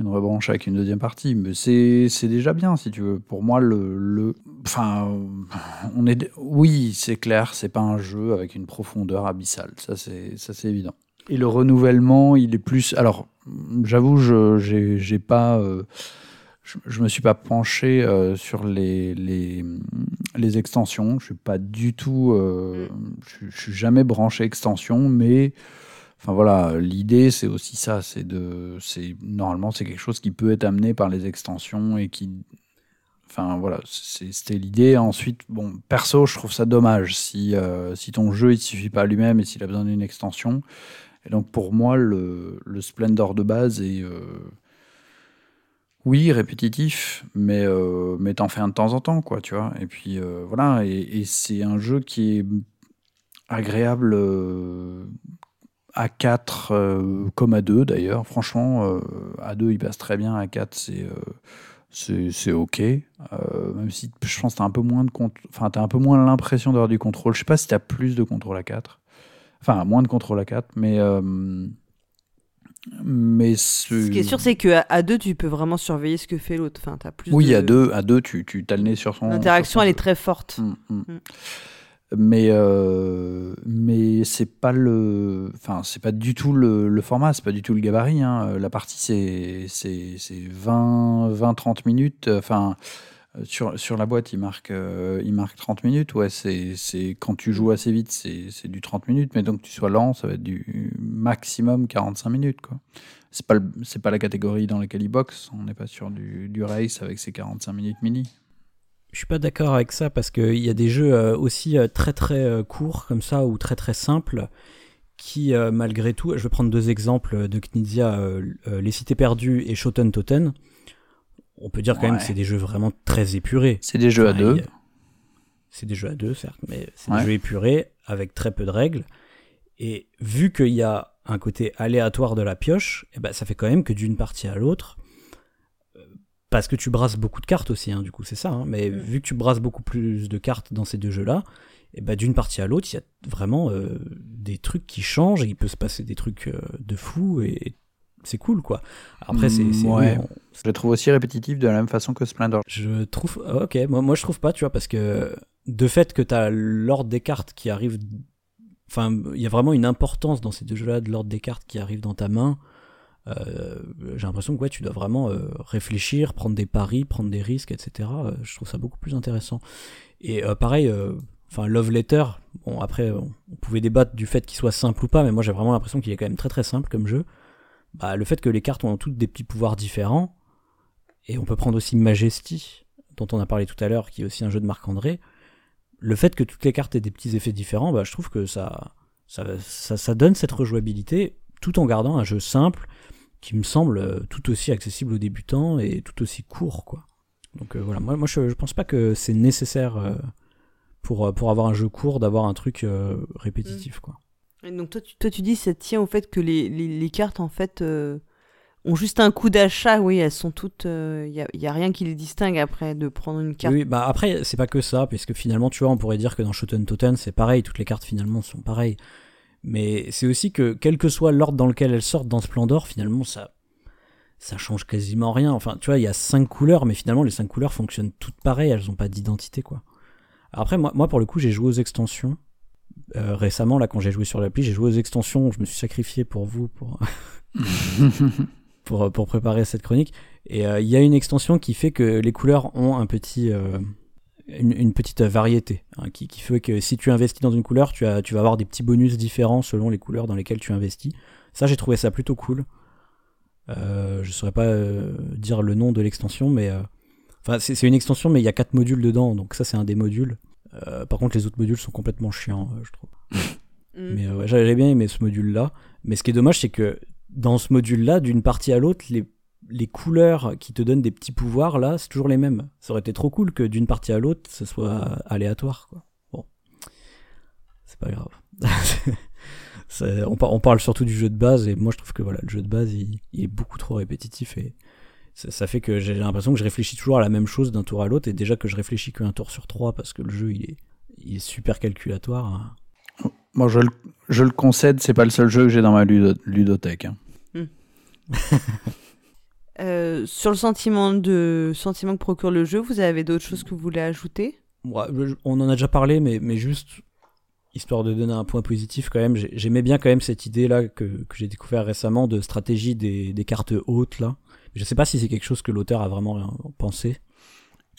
Une revanche avec une deuxième partie, mais c'est c'est déjà bien si tu veux. Pour moi, le, le enfin, euh, on est, oui, c'est clair, c'est pas un jeu avec une profondeur abyssale, ça c'est ça c'est évident. Et le renouvellement, il est plus. Alors, j'avoue, je j'ai j'ai pas. euh, je, je me suis pas penché euh, sur les, les, les extensions. Je suis pas du tout. euh, je, je suis jamais branché extension, mais. Enfin voilà, l'idée c'est aussi ça, c'est de, c'est normalement c'est quelque chose qui peut être amené par les extensions et qui, enfin voilà, c'était l'idée. Ensuite, bon, perso, je trouve ça dommage si euh, si ton jeu il suffit pas à lui-même et s'il a besoin d'une extension. Et donc pour moi, le, le Splendor de base est euh, oui répétitif, mais euh, mais t'en fais un de temps en temps, quoi, tu vois. Et puis voilà, et, c'est un jeu qui est agréable à 4 euh, comme à 2 d'ailleurs. Franchement, euh, à 2 il passe très bien, à 4 c'est euh, c'est ok. Euh, même si je pense que t'as un peu moins de cont- enfin t'as un peu moins l'impression d'avoir du contrôle. Je sais pas si t'as plus de contrôle à 4. Enfin, moins de contrôle à 4, mais euh, mais Ce qui est sûr, c'est qu'à à deux, tu peux vraiment surveiller ce que fait l'autre. Enfin, plus oui, de- à 2 à deux, tu tu t'as le nez sur son L'interaction, son elle est très forte. Mm, mm. Mm. Mais euh, mais c'est pas le, enfin c'est pas du tout le, le format, c'est pas du tout le gabarit. Hein. La partie c'est c'est c'est 20 20 30 minutes. Enfin sur, sur la boîte, il marque, euh, il marque 30 minutes. Ouais, c'est, quand tu joues assez vite, c'est, du 30 minutes. Mais donc, que tu sois lent, ça va être du maximum 45 minutes. Quoi. C'est, pas pas la catégorie dans laquelle il boxe. On n'est pas sur du, du race avec ses 45 minutes mini. Je suis pas d'accord avec ça parce qu'il y a des jeux euh, aussi euh, très très courts comme ça ou très très simples qui, malgré tout, je vais prendre deux exemples de Knizia, Les Cités Perdues et Shoten Toten on peut dire quand même que c'est des jeux vraiment très épurés. C'est des jeux à deux. C'est des jeux à deux, certes, mais c'est des jeux épurés avec très peu de règles. Et vu qu'il y a un côté aléatoire de la pioche, eh ben, ça fait quand même que d'une partie à l'autre, euh, parce que tu brasses beaucoup de cartes aussi, hein, du coup, c'est ça. Hein, mais vu que tu brasses beaucoup plus de cartes dans ces deux jeux-là, et eh ben, d'une partie à l'autre, il y a vraiment euh, des trucs qui changent et il peut se passer des trucs euh, de fou et c'est cool quoi. Après c'est ouais. je le trouve aussi répétitif de la même façon que Splendor. Je trouve OK, moi moi je trouve pas, tu vois parce que de fait que tu as l'ordre des cartes qui arrive enfin il y a vraiment une importance dans ces deux jeux-là de l'ordre des cartes qui arrive dans ta main. Euh, j'ai l'impression que ouais, tu dois vraiment euh, réfléchir, prendre des paris, prendre des risques, etc. Euh, je trouve ça beaucoup plus intéressant. Et pareil, enfin Love Letter, bon après on pouvait débattre du fait qu'il soit simple ou pas, mais moi j'ai vraiment l'impression qu'il est quand même très très simple comme jeu bah, le fait que les cartes ont toutes des petits pouvoirs différents, et on peut prendre aussi Majesty, dont on a parlé tout à l'heure, qui est aussi un jeu de Marc-André, le fait que toutes les cartes aient des petits effets différents, bah, je trouve que ça, ça, ça, donne cette rejouabilité, tout en gardant un jeu simple, qui me semble euh, tout aussi accessible aux débutants et tout aussi court, quoi. Donc euh, voilà, moi, moi je, je pense pas que c'est nécessaire euh, pour, pour avoir un jeu court d'avoir un truc répétitif, mm. quoi donc toi tu, toi, tu dis ça tient au fait que les, les, cartes, en fait, ont juste un coup d'achat, oui, elles sont toutes... Il n'y a, a, rien qui les distingue après de prendre une carte. Oui, bah après, c'est pas que ça, puisque finalement, tu vois, on pourrait dire que dans Shoten Toten, c'est pareil, toutes les cartes finalement sont pareilles. Mais c'est aussi que, quel que soit l'ordre dans lequel elles sortent dans Splendor, finalement, ça ça change quasiment rien. Enfin, tu vois, il y a cinq couleurs, mais finalement, les cinq couleurs fonctionnent toutes pareilles, elles ont pas d'identité, quoi. Après, moi, moi, pour le coup, j'ai joué aux extensions. Euh, récemment, là, quand j'ai joué sur l'appli, j'ai joué aux extensions. Je me suis sacrifié pour vous, pour, *laughs* pour, pour, préparer cette chronique. Et euh, il y a une extension qui fait que les couleurs ont un petit, euh, une, petite variété. Hein, qui, qui, fait que si tu investis dans une couleur, tu, as, tu vas avoir des petits bonus différents selon les couleurs dans lesquelles tu investis. Ça, j'ai trouvé ça plutôt cool. je saurais pas dire le nom de l'extension, mais. Enfin, c'est une extension, mais il y a quatre modules dedans, donc ça, c'est un des modules. Euh, par contre, les autres modules sont complètement chiants, euh, je trouve. *laughs* Mm. Mais euh, j'avais bien aimé ce module-là. Mais ce qui est dommage, c'est que dans ce module-là, d'une partie à l'autre, les, les couleurs qui te donnent des petits pouvoirs, là, c'est toujours les mêmes. Ça aurait été trop cool que d'une partie à l'autre, ce soit aléatoire, quoi. Bon. C'est pas grave. *laughs* on, on, parle surtout du jeu de base, et moi je trouve que voilà, le jeu de base, il, il est beaucoup trop répétitif, et ça, fait que j'ai l'impression que je réfléchis toujours à la même chose d'un tour à l'autre, et déjà que je réfléchis qu'un tour sur trois parce que le jeu il est, il est super calculatoire. Hein. Moi je le, je le concède, c'est pas le seul jeu que j'ai dans ma ludothèque. Hein. Hmm. *laughs* Euh, sur le sentiment, de, sentiment que procure le jeu, vous avez d'autres choses que vous voulez ajouter? On en a déjà parlé, mais, mais juste histoire de donner un point positif quand même, j'aimais bien quand même cette idée là que, que j'ai découvert récemment de stratégie des, des cartes hautes là. Je ne sais pas si c'est quelque chose que l'auteur a vraiment pensé.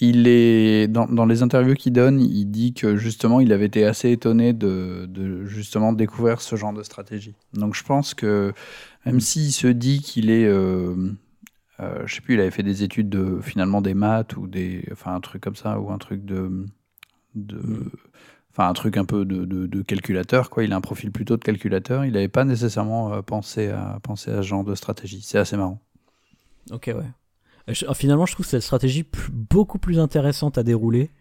Il est dans, dans les interviews qu'il donne, il dit que justement il avait été assez étonné de, de, justement découvrir ce genre de stratégie. Donc je pense que même s'il se dit qu'il est, euh, euh, je sais plus, il avait fait des études de finalement des maths ou des, enfin un truc comme ça ou un truc de, de mm. enfin un truc un peu de, de, de, calculateur quoi. Il a un profil plutôt de calculateur. Il n'avait pas nécessairement euh, pensé à penser à ce genre de stratégie. C'est assez marrant. Ok, ouais. Euh, finalement, je trouve cette stratégie beaucoup plus intéressante à dérouler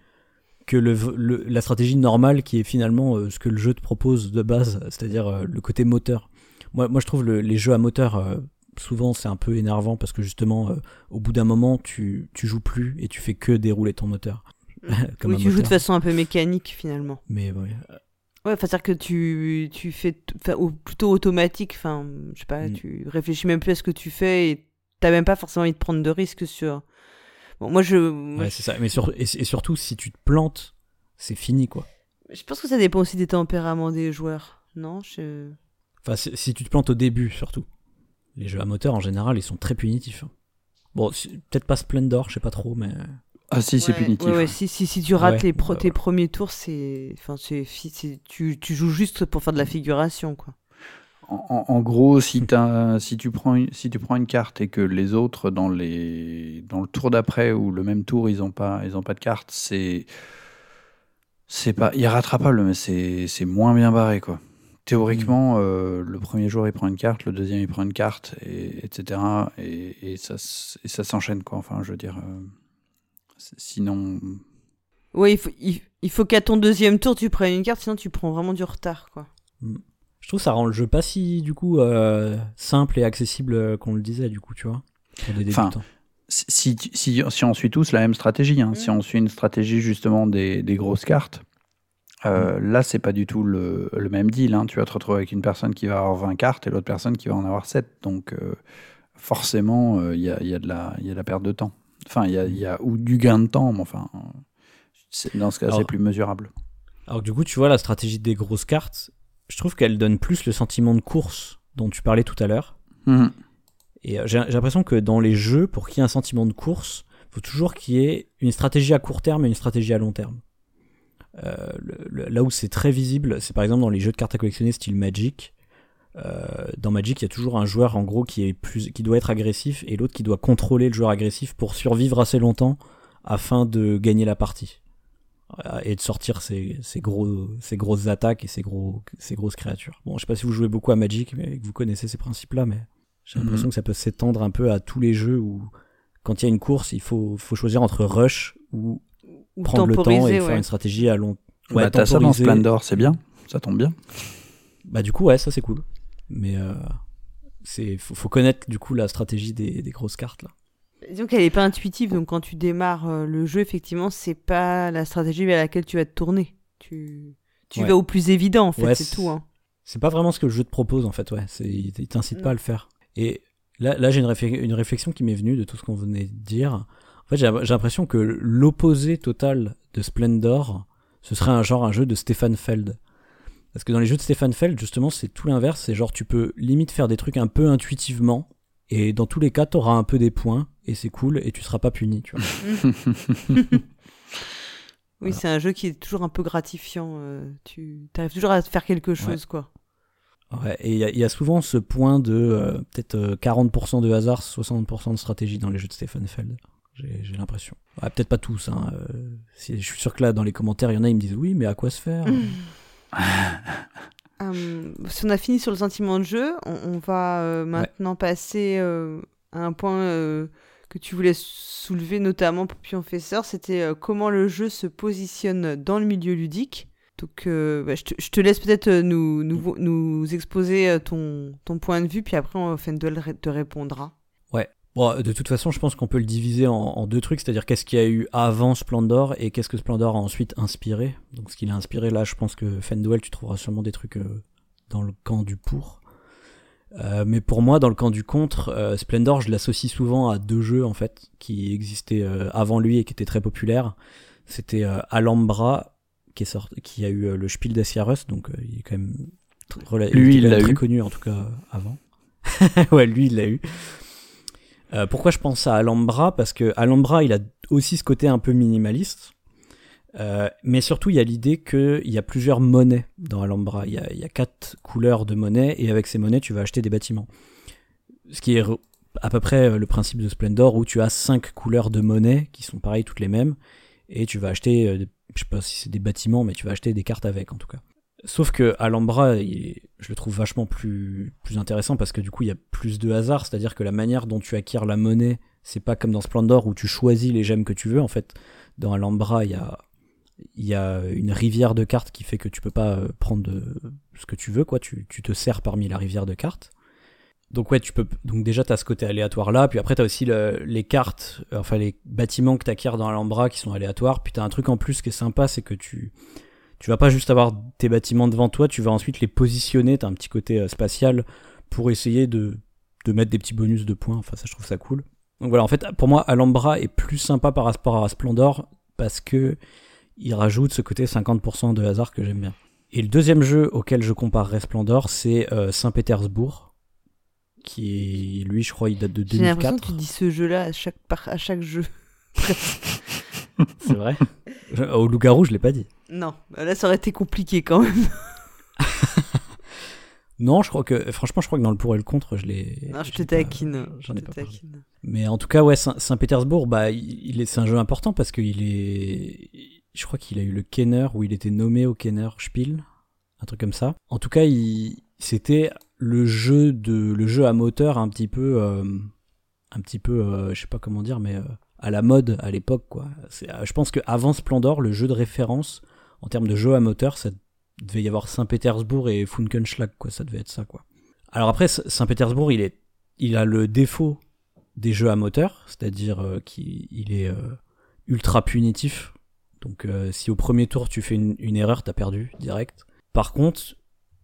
que le, la stratégie normale qui est finalement euh, ce que le jeu te propose de base, c'est-à-dire euh, le côté moteur. Moi, moi je trouve les jeux à moteur, souvent c'est un peu énervant parce que justement, au bout d'un moment, tu, tu joues plus et tu fais que dérouler ton moteur. *laughs* oui, tu joues de façon un peu mécanique finalement. Mais ouais. Ouais, c'est-à-dire que tu, tu fais ou plutôt automatique, enfin, je sais pas, mm. tu réfléchis même plus à ce que tu fais et t'as même pas forcément envie de prendre de risques sur. Bon, moi je. ouais, c'est ça. Mais et, surtout, si tu te plantes, c'est fini, quoi. Je pense que ça dépend aussi des tempéraments des joueurs, non? Je... Enfin, si tu te plantes au début, surtout. Les jeux à moteur, en général, ils sont très punitifs. Bon, peut-être pas Splendor, je sais pas trop, mais. Ah si, c'est punitif. Ouais, si, si, si, tu rates les tes premiers tours, c'est, enfin, c'est, tu, tu joues juste pour faire de la figuration, quoi. En, gros, si, as, si, tu prends une, si tu prends une carte et que les autres dans, les, dans le tour d'après ou le même tour ils n'ont pas, ils ont pas de carte, c'est c'est pas irrattrapable, mais c'est moins bien barré quoi. Théoriquement, euh, le premier jour il prend une carte, le deuxième il prend une carte, et, etc. Et, et ça, et ça s'enchaîne quoi. Enfin, je veux dire, euh, sinon. Oui, il faut, il, faut qu'à ton deuxième tour tu prennes une carte, sinon tu prends vraiment du retard quoi. Mm. Je trouve que ça rend le jeu pas si du coup euh, simple et accessible qu'on le disait du coup, tu vois, pour des débutants. si, si, si, on suit tous la même stratégie, hein, si mm. on suit une stratégie justement des, des grosses cartes, euh, mm. là, c'est pas du tout le, le même deal. Hein. Tu vas te retrouver avec une personne qui va avoir 20 cartes et l'autre personne qui va en avoir 7. Donc, euh, forcément, il y, a, y, a de la, y a de la perte de temps. Enfin, il y a, y a, ou du gain de temps, mais enfin, dans ce cas, c'est plus mesurable. Alors, du coup, tu vois, la stratégie des grosses cartes, je trouve qu'elle donne plus le sentiment de course dont tu parlais tout à l'heure. Mm. Et euh, j'ai l'impression que dans les jeux, pour qu'il y ait un sentiment de course, il faut toujours qu'il y ait une stratégie à court terme et une stratégie à long terme. Euh, là où c'est très visible, c'est par exemple dans les jeux de cartes à collectionner style Magic. Euh, dans Magic, il y a toujours un joueur en gros qui est plus, qui doit être agressif et l'autre qui doit contrôler le joueur agressif pour survivre assez longtemps afin de gagner la partie et de sortir ces, gros, ces grosses attaques et ces, gros, ces grosses créatures. Bon, je sais pas si vous jouez beaucoup à Magic, mais que vous connaissez ces principes-là, mais j'ai l'impression mhm. que ça peut s'étendre un peu à tous les jeux où, quand il y a une course, il faut, faut choisir entre rush ou, prendre le temps et faire une stratégie à long bah, ouais, t'as ça dans Splendor, c'est bien, ça tombe bien. Bah du coup, ouais, ça c'est cool. Mais euh, c'est faut, faut, connaître du coup la stratégie des, des grosses cartes là. Disons qu'elle n'est pas intuitive, donc quand tu démarres euh, le jeu, effectivement, c'est pas la stratégie vers laquelle tu vas te tourner. Tu, tu vas au plus évident, en fait, c'est tout. Hein. C'est pas vraiment ce que le jeu te propose, en fait, ouais. Il t'incite pas à le faire. Et là, là j'ai une, une, réflexion qui m'est venue de tout ce qu'on venait de dire. En fait, j'ai l'impression que l'opposé total de Splendor, ce serait un genre un jeu de Stefan Feld. Parce que dans les jeux de Stefan Feld, justement, c'est tout l'inverse. C'est genre, tu peux limite faire des trucs un peu intuitivement. Et dans tous les cas, tu auras un peu des points et c'est cool et tu seras pas puni, tu vois. *laughs* oui, c'est un jeu qui est toujours un peu gratifiant. Euh, tu arrives toujours à faire quelque chose, quoi. Ouais, et il y, a souvent ce point de euh, peut-être 40% euh, de hasard, 60% de stratégie dans les jeux de Stefan Feld. J'ai l'impression. peut-être pas tous. Hein. je suis sûr que là, dans les commentaires, il y en a, ils me disent oui, mais à quoi se faire? Si on a fini sur le sentiment de jeu, on, va maintenant passer à un point que tu voulais soulever notamment pour Pionfesseur, c'était euh, comment le jeu se positionne dans le milieu ludique. Donc euh, bah, je, te, laisse peut-être euh, nous, nous, nous, exposer ton, ton point de vue, puis après Fendel te répondra. Bon, de toute façon, je pense qu'on peut le diviser en, deux trucs, c'est-à-dire qu'est-ce qu'il y a eu avant Splendor et qu'est-ce que Splendor a ensuite inspiré. Donc ce qu'il a inspiré, là, je pense que Fendel, tu trouveras sûrement des trucs dans le camp du pour. Euh, mais pour moi, dans le camp du contre, euh, Splendor, je l'associe souvent à deux jeux en fait qui existaient euh, avant lui et qui étaient très populaires. C'était Alhambra qui est sorti, qui a eu le Spiel des Jahres, donc il est quand même lui, il l'a très connu en tout cas avant. *laughs* ouais, lui, il l'a eu. Pourquoi je pense à Alhambra? Parce que Alhambra, il a aussi ce côté un peu minimaliste. Euh, mais surtout, il y a l'idée qu'il y a plusieurs monnaies dans Alhambra. Il y, a, quatre couleurs de monnaie et avec ces monnaies, tu vas acheter des bâtiments. Ce qui est à peu près euh, le principe de Splendor où tu as cinq couleurs de monnaie qui sont pareilles toutes les mêmes et tu vas acheter, euh, je sais pas si c'est des bâtiments, mais tu vas acheter des cartes avec en tout cas. Sauf que Alhambra, je le trouve vachement plus, intéressant parce que du coup, il y a plus de hasard, c'est-à-dire que la manière dont tu acquiers la monnaie, c'est pas comme dans Splendor où tu choisis les gemmes que tu veux. En fait, dans Alhambra, il y a une rivière de cartes qui fait que tu peux pas euh, prendre ce que tu veux, quoi. Tu, te sers parmi la rivière de cartes. Donc ouais, tu peux. Donc déjà, tu as ce côté aléatoire là. Puis après, tu as aussi les cartes, euh, enfin les bâtiments que tu acquiers dans l'Alhambra qui sont aléatoires. Puis tu as un truc en plus qui est sympa, c'est que tu tu vas pas juste avoir tes bâtiments devant toi, tu vas ensuite les positionner. Tu as un petit côté euh, spatial pour essayer de, de mettre des petits bonus de points. Enfin, ça, je trouve ça cool. Donc voilà, en fait, pour moi, Alhambra est plus sympa par rapport à Splendor parce que il rajoute ce côté 50% de hasard que j'aime bien. Et le deuxième jeu auquel je compare Resplendor, c'est euh, Saint-Pétersbourg, qui est, lui, je crois, il date de J'ai l'impression 2004. que tu dis ce jeu-là à chaque, par- à chaque jeu. *laughs* C'est vrai. Je- Au loup-garou, je l'ai pas dit. non, là ça aurait été compliqué quand même. *laughs* Non, je crois que, franchement, je crois que dans le pour et le contre, je l'ai. Non, je te taquine. J'en je ai te pas parlé. Mais en tout cas, ouais, Saint- Saint-Pétersbourg, bah, il il est, c'est un jeu important parce qu'il est, je crois qu'il a eu le Kenner où il était nommé au Kenner Spiel, un truc comme ça. En tout cas, il, c'était le jeu de, le jeu à moteur un petit peu, euh, un petit peu, euh, je sais pas comment dire, mais euh, à la mode à l'époque, quoi. Euh, je pense qu'avant Splendor, le jeu de référence en termes de jeu à moteur, ça devait y avoir Saint-Pétersbourg et Funkenschlag, quoi. Ça devait être ça, quoi. Alors après, Saint-Pétersbourg, il est, il a le défaut des jeux à moteur, c'est-à-dire euh, qu'il il est euh, ultra punitif. Donc si au premier tour tu fais une, une erreur, t'as perdu direct. Par contre,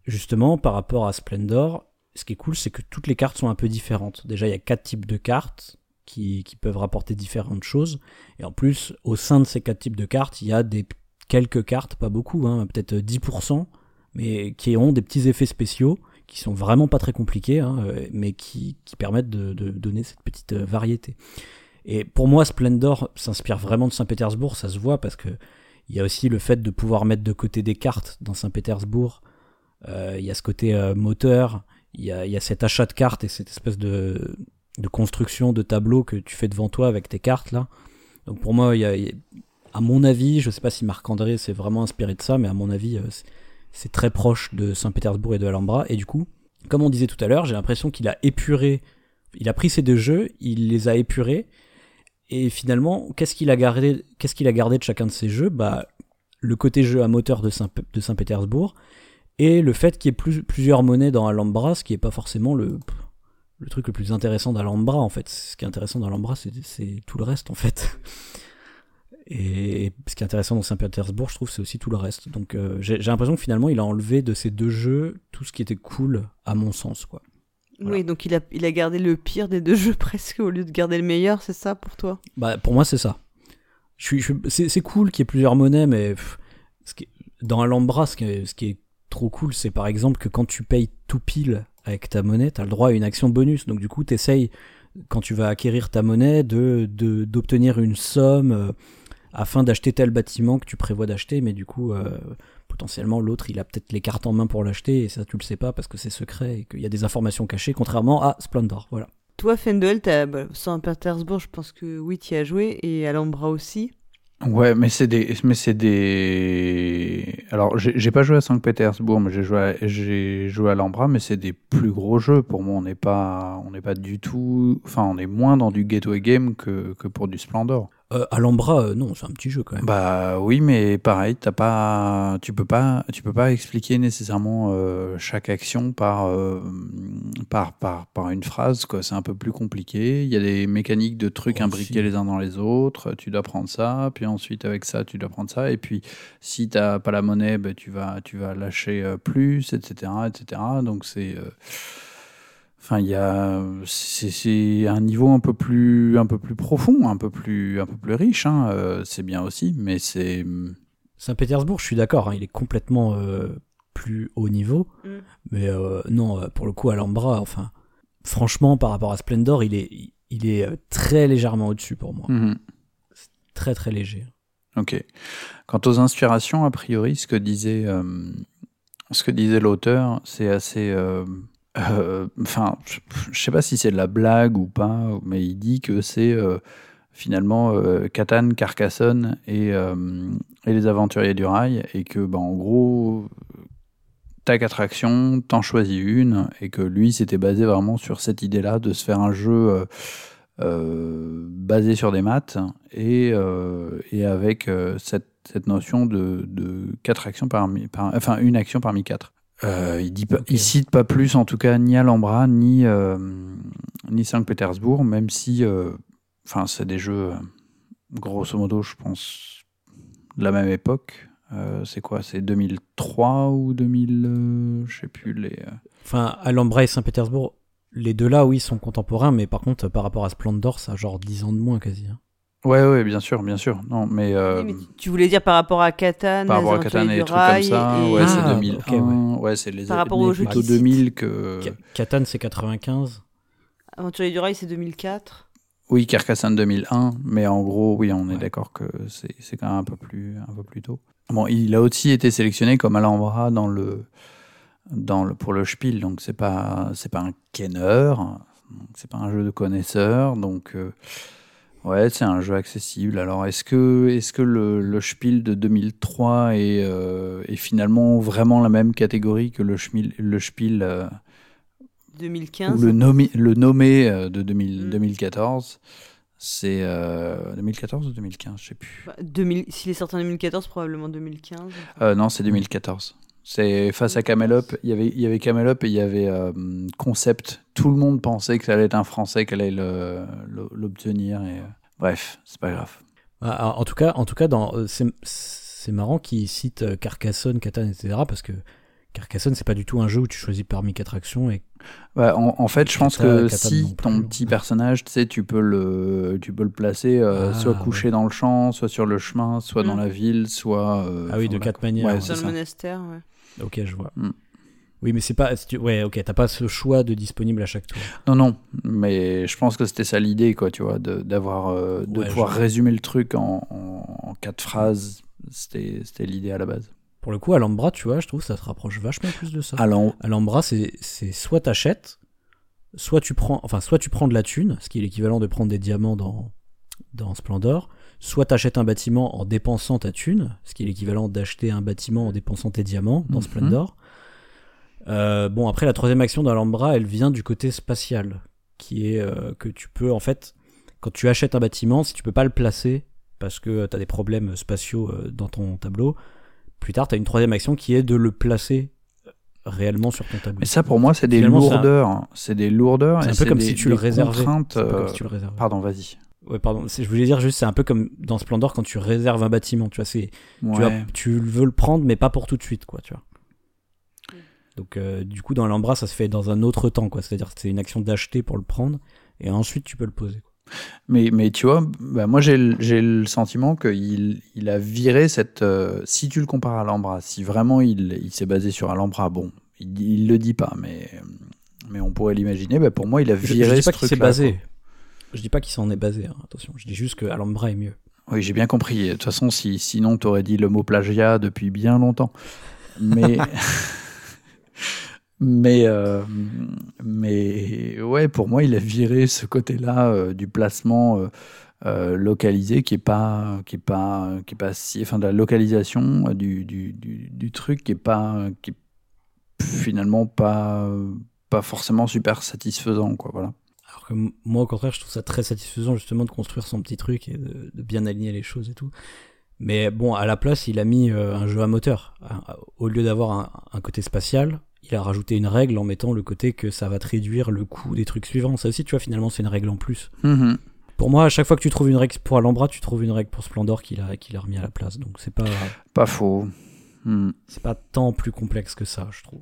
justement, par rapport à Splendor, ce qui est cool, c'est que toutes les cartes sont un peu différentes. Déjà, il y a quatre types de cartes qui, peuvent rapporter différentes choses. Et en plus, au sein de ces quatre types de cartes, il y a des quelques cartes, pas beaucoup, hein, peut-être 10%, mais qui ont des petits effets spéciaux qui sont vraiment pas très compliqués, hein, mais qui, permettent de, de donner cette petite euh, variété. Et pour moi, Splendor s'inspire vraiment de Saint-Pétersbourg, ça se voit parce que il y a aussi le fait de pouvoir mettre de côté des cartes dans Saint-Pétersbourg. Euh, il y a ce côté euh, moteur, il y a, il y a cet achat de cartes et cette espèce de, de construction de tableau que tu fais devant toi avec tes cartes là. Donc pour moi, il y a, à mon avis, je sais pas si Marc-André s'est vraiment inspiré de ça, mais à mon avis, euh, c'est- très proche de Saint-Pétersbourg et de Alhambra. Et du coup, comme on disait tout à l'heure, j'ai l'impression qu'il a épuré, il a pris ces deux jeux, il les a épurés, et finalement, qu'est-ce qu'il a gardé, qu'est-ce qu'il a gardé de chacun de ces jeux? Bah, le côté jeu à moteur de Saint- de Saint-Pétersbourg, et le fait qu'il y ait plus- plusieurs monnaies dans Alhambra, ce qui est pas forcément le, le truc le plus intéressant d'Alhambra, en fait. Ce qui est intéressant d'Alhambra, c'est, c'est tout le reste, en fait. *laughs* Et ce qui est intéressant dans Saint-Pétersbourg, je trouve, c'est aussi tout le reste. Donc euh, j'ai, l'impression que finalement, il a enlevé de ces deux jeux tout ce qui était cool, à mon sens, quoi. Voilà. Oui, donc il a, il a gardé le pire des deux jeux *laughs* presque au lieu de garder le meilleur, c'est ça pour toi? Bah, pour moi, c'est ça. Je suis, je- c'est, cool qu'il y ait plusieurs monnaies, mais pff, ce qui dans Alhambra, ce qui, est, ce qui est trop cool, c'est par exemple que quand tu payes tout pile avec ta monnaie, t'as le droit à une action bonus. Donc du coup, t'essayes, quand tu vas acquérir ta monnaie, de, d'obtenir une somme euh, afin d'acheter tel bâtiment que tu prévois d'acheter, mais du coup, euh, potentiellement, l'autre, il a peut-être les cartes en main pour l'acheter, et ça, tu le sais pas parce que c'est secret et qu'il y a des informations cachées, contrairement à Splendor. Voilà. Toi, Fendel, t'as bah, Saint-Pétersbourg, je pense que oui, tu as joué, et Alhambra aussi. Ouais, mais c'est des, mais c'est des. Alors, j'ai pas joué à Saint-Pétersbourg, mais j'ai joué, à, j'ai joué à Alhambra, mais c'est des plus gros jeux. Pour moi, on n'est pas, on n'est pas du tout. Enfin, on est moins dans du gateway game que, que pour du Splendor. Euh, Alhambra, euh, non, c'est un petit jeu quand même. Bah oui, mais pareil, t'as pas, tu peux pas, tu peux pas expliquer nécessairement euh, chaque action par, euh, par, par, par une phrase. quoi. C'est un peu plus compliqué. Il y a des mécaniques de trucs imbriqués les uns dans les autres. Tu dois prendre ça, puis ensuite avec ça, tu dois prendre ça. Et puis si t'as pas la monnaie, bah, tu vas, tu vas lâcher plus, etc., etc. Donc c'est Enfin, il y a, c'est un niveau un peu plus, un peu plus profond, un peu plus, un peu plus riche. hein, euh, c'est bien aussi, mais c'est, Saint-Pétersbourg, je suis d'accord, hein, il est complètement euh, plus haut niveau. Mm. Mais euh, non, pour le coup, Alhambra, enfin, franchement, par rapport à Splendor, il est, il est très légèrement au-dessus pour moi. Mhm. Très, très léger. Ok. Quant aux inspirations, a priori, ce que disait, euh, ce que disait l'auteur, c'est assez. Euh, Enfin, je, je sais pas si c'est de la blague ou pas, mais il dit que c'est euh, finalement euh, Carcassonne et, euh, et les Aventuriers du Rail, et que, bah, en gros, t'as quatre actions, t'en choisis une, et que lui, s'était basé vraiment sur cette idée-là de se faire un jeu. basé sur des maths et, avec cette, notion de, quatre actions parmi, par, enfin une action parmi quatre. Euh, il il cite pas plus en tout cas ni Alhambra ni euh, ni Saint-Pétersbourg, même si, euh, c'est des jeux grosso modo, je pense de la même époque. C'est quoi? C'est 2003 ou 2000 euh, Je sais plus les. Enfin, Alhambra et Saint-Pétersbourg, les deux là, oui, sont contemporains, mais par contre, par rapport à Splendor, ça a genre 10 ans de moins quasi. hein. Ouais, ouais, bien sûr, bien sûr. Non, mais, euh, Oui, mais tu- voulais dire par rapport à Catan, par rapport à Catan et des trucs comme ça, et- ouais, c'est Ah, 2001. ok, ouais. c'est les Par rapport années aux jeux plutôt qui 2000 que. Ca- Catan, c'est 95. Aventurier du Rail, c'est 2004. Oui, Carcassonne 2001, mais en gros, oui, on est Ouais. d'accord que c'est c'est quand même un peu plus un peu plus tôt. Bon, il a aussi été sélectionné comme Alhambra dans le dans le pour le Spiel, donc c'est pas c'est pas un Kenner, c'est pas un jeu de connaisseur, donc euh, ouais, c'est un jeu accessible. Alors est-ce que est-ce que le, le Spiel de 2003 est euh, est finalement vraiment la même catégorie que le Spiel le Spiel euh, 2015. ou le nommé, le nommé euh, de 2000 Mm. 2014, c'est euh, 2014 ou 2015, je sais plus. Bah, 2000 S'il est sorti en 2014, probablement 2015. Euh, non, c'est 2014. C'est face à Camelot. Il y avait, il y avait Camelot et il y avait euh, Concept. Tout le monde pensait que ça allait être un Français, qu'elle allait l'obtenir. Euh, bref, c'est pas grave. Ah, En tout cas, en tout cas, euh, c'est marrant qu'il cite euh, Carcassonne, Catan, etc. Parce que Carcassonne, c'est pas du tout un jeu où tu choisis parmi quatre actions et Bah, en, en fait, je pense que si ton petit personnage, tu sais, tu peux le, tu peux le placer euh, Ah, soit couché dans le champ, soit sur le chemin, soit Mm. dans la ville, soit. euh, ah oui, de quatre manières. Ouais, ouais. c'est Dans le ça. monastère, ouais. Ok, je vois. Mm. Oui, mais c'est pas. Ouais, ok, t'as pas ce choix de disponible à chaque tour. Non, non, mais je pense que c'était ça l'idée, quoi, tu vois, de, d'avoir, euh, de Ouais, pouvoir je- résumer le truc en, en, en quatre phrases. C'était, c'était l'idée à la base. Pour le coup, Alhambra, tu vois, je trouve que ça se rapproche vachement plus de ça. Alors, Alhambra, c'est soit t'achètes, soit tu prends, enfin, soit tu prends de la thune, ce qui est l'équivalent de prendre des diamants dans dans Splendor, soit t'achètes un bâtiment en dépensant ta thune, ce qui est l'équivalent d'acheter un bâtiment en dépensant tes diamants dans Mhm. Splendor. Euh, bon, après la troisième action d'Alhambra, elle vient du côté spatial, qui est euh, que tu peux en fait, quand tu achètes un bâtiment, si tu peux pas le placer parce que tu as des problèmes spatiaux euh, dans ton tableau, plus tard tu as une troisième action qui est de le placer réellement sur ton tableau. mais ça, pour moi, c'est des un- lourdeurs. C'est des lourdeurs. C'est un peu comme des- si tu le des réservais. contraintes, C'est un peu comme euh, si tu le réservais. Pardon, vas-y. Ouais, pardon. Je voulais dire juste, c'est un peu comme dans Splendor quand tu réserves un bâtiment. Tu vois, c'est tu, veux le prendre, mais pas pour tout de suite, quoi. Tu vois. Donc, euh, du coup, dans l'Ambra, ça se fait dans un autre temps, quoi. C'est-à-dire, c'est une action d'acheter pour le prendre, et ensuite tu peux le poser. quoi. Mais, mais tu vois, bah, moi j'ai le- sentiment qu'il il a viré cette. euh, si tu le compares à Alhambra, si vraiment il, il s'est basé sur Alhambra, bon, il, il le dit pas, mais, mais on pourrait l'imaginer, bah, pour moi il a Je, je viré dis ce pas qu'il s'est truc-là. basé. Je dis pas qu'il s'en est basé. hein, attention. Je dis juste que Alhambra est mieux. quoi. Oui, j'ai bien compris. De toute façon, si, sinon tu aurais dit le mot plagiat depuis bien longtemps. Mais. *laughs* Mais, euh, mais ouais, pour moi, il a viré ce côté-là euh, du placement euh, localisé qui est pas, qui est pas, qui est pas si, enfin de la localisation du, du, du, truc qui est pas, qui finalement pas, pas forcément super satisfaisant, quoi. Voilà. Alors que moi, au contraire, je trouve ça très satisfaisant justement de construire son petit truc et de, bien aligner les choses et tout. Mais bon, à la place, il a mis un jeu à moteur. Au lieu d'avoir un côté spatial, il a rajouté une règle en mettant le côté que ça va te réduire le coût des trucs suivants. Ça aussi, tu vois, finalement, c'est une règle en plus. Pour moi, à chaque fois que tu trouves une règle pour Alhambra, tu trouves une règle pour Splendor qu'il a, qu'il a remis à la place. Donc c'est pas, Pas faux. Hmm. c'est pas tant plus complexe que ça, je trouve.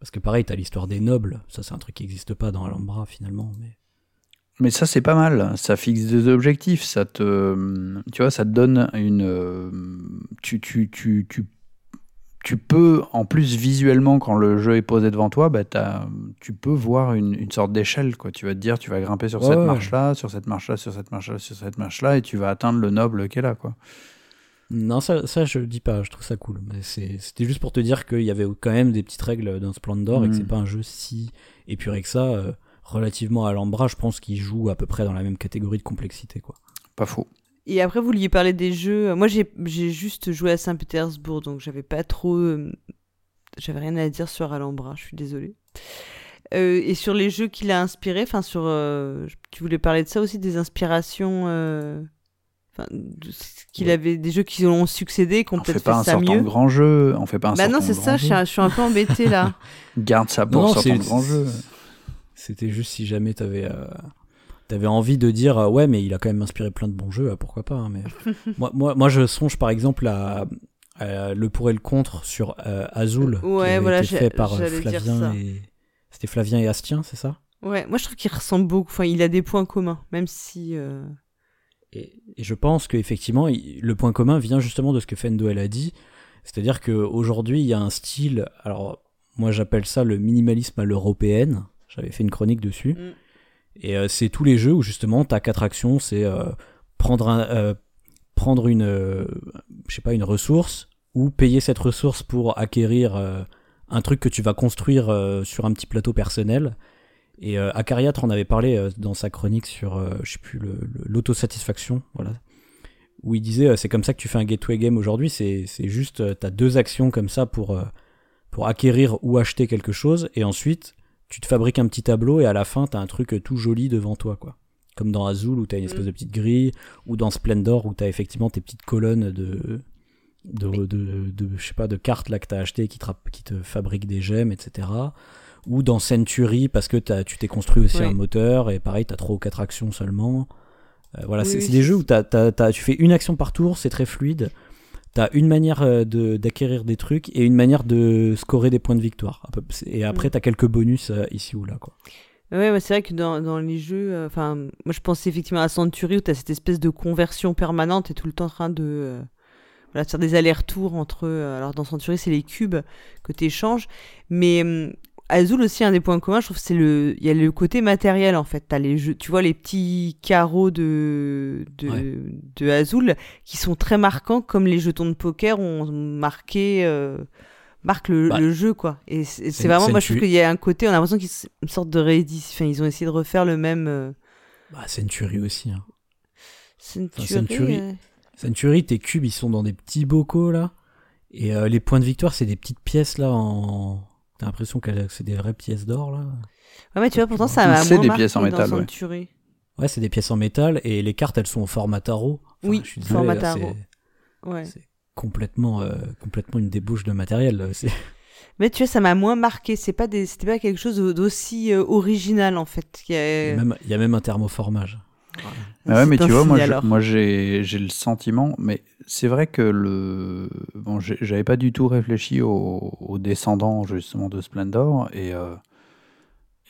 Parce que pareil, t'as l'histoire des nobles. Ça, c'est un truc qui n'existe pas dans Alhambra finalement. Mais... Mais ça, c'est pas mal. Ça fixe des objectifs. Ça te, tu vois, ça te donne une. euh, Tu, tu, tu, tu, tu peux, en plus, visuellement, quand le jeu est posé devant toi, bah, tu peux voir une, une sorte d'échelle. Quoi. Tu vas te dire, tu vas grimper sur Ouais, cette ouais. marche-là, sur cette marche-là, sur cette marche-là, sur cette marche-là, et tu vas atteindre le noble qui est là. Quoi. Non, ça, ça je dis pas, je trouve ça cool. Mais c'était juste pour te dire qu'il y avait quand même des petites règles dans Splendor et que Mm. c'est pas un jeu si épuré que ça. euh, relativement à Alhambra, je pense qu'il joue à peu près dans la même catégorie de complexité. quoi. Pas faux. Et après, vous vouliez parler des jeux. Moi, j'ai j'ai juste joué à Saint-Pétersbourg, donc j'avais pas trop. euh, J'avais rien à dire sur Alhambra, je suis désolée. Euh, et sur les jeux qu'il a inspirés, enfin, sur. euh, tu voulais parler de ça aussi, des inspirations. euh, Enfin, qu'il Ouais. avait des jeux qui ont succédé, qui ont On fait peut-être pas fait un ça sortant mieux. de grand jeu. On fait pas un Bah non, sortant c'est de ça, je suis, un, je suis un peu embêtée là. *laughs* Garde ça pour Non, sortant de grand jeu. C'était juste si jamais t'avais euh, t'avais envie de dire euh, ouais, mais il a quand même inspiré plein de bons jeux, euh, pourquoi pas. hein, mais *laughs* moi, moi, moi, je songe par exemple à, à le pour et le contre sur euh, Azul, qui Ouais, voilà, été fait par Flavien et c'était Flavien et Astien, c'est ça? Ouais, moi je trouve qu'il ressemble beaucoup. Enfin, il a des points communs, même si. Et, et je pense qu'effectivement, le point commun vient justement de ce que Fendo elle a dit. C'est-à-dire qu'aujourd'hui, il y a un style. Alors, moi, j'appelle ça le minimalisme à l'européenne. J'avais fait une chronique dessus. Mm. Et euh, c'est tous les jeux où justement, t'as quatre actions c'est euh, prendre, un, euh, prendre une, euh, je sais pas, une ressource ou payer cette ressource pour acquérir euh, un truc que tu vas construire euh, sur un petit plateau personnel. Et euh, en avait parlé dans sa chronique sur, je sais plus, l'autosatisfaction, voilà. Où il disait, c'est comme ça que tu fais un gateway game aujourd'hui, c'est c'est juste, t'as deux actions comme ça pour, pour acquérir ou acheter quelque chose, et ensuite, tu te fabriques un petit tableau, et à la fin, t'as un truc tout joli devant toi, quoi. Comme dans Azul, où t'as une espèce Mm. de petite grille, ou dans Splendor, où t'as effectivement tes petites colonnes de, de, de, de, de- je sais pas, de cartes là que t'as acheté qui te, rap- qui te fabriquent des gemmes, etc. Ou dans Century, parce que tu t'es construit aussi Ouais. un moteur, et pareil, t'as trois ou quatre actions seulement. Euh, voilà, Oui, c'est oui, des jeux où t'as- t'as- t'as- tu fais une action par tour, c'est très fluide. T'as une manière euh, de- d'acquérir des trucs et une manière de scorer des points de victoire. Et après, Mm. t'as quelques bonus euh, ici ou là. Quoi. Ouais, ouais, c'est vrai que dans, dans les jeux, euh, enfin, moi je pensais effectivement à Century où tu as cette espèce de conversion permanente et tout le temps en train de, euh, voilà, de faire des allers-retours entre. euh, alors dans Century, c'est les cubes que tu échanges, mais hum, Azul aussi, un des points communs, je trouve, c'est le, il y a le côté matériel en fait. T'as les jeux, tu vois les petits carreaux de de, Ouais. de Azul qui sont très marquants, comme les jetons de poker ont marqué. euh, marque le, Bah, le jeu quoi et c'est vraiment moi je trouve qu'il y a un côté on a l'impression qu'ils une sorte de réédition enfin ils ont essayé de refaire le même euh, Bah, Century aussi. hein. Century, Century. euh, Century, tes cubes, ils sont dans des petits bocaux là. Et les points de victoire, c'est des petites pièces là en. T'as l'impression que c'est des vraies pièces d'or là. ouais mais tu vois pourtant ça m'a C'est moins des marqué pièces en métal, ouais. Ouais, c'est des pièces en métal et les cartes, elles sont au format tarot. Enfin, Oui, je suis désolé, format là, tarot. c'est- ouais C'est complètement, euh, complètement une débauche de matériel. là. C'est- *laughs* mais tu vois ça m'a moins marqué c'est pas des c'était pas quelque chose d'aussi euh, original en fait Il y Il y a- a même- il y a même un thermoformage. Ah ouais, mais tu vois, moi, je- moi j'ai le sentiment, mais c'est vrai que le. Bon, j'avais pas du tout réfléchi aux, descendants justement de Splendor, et, euh,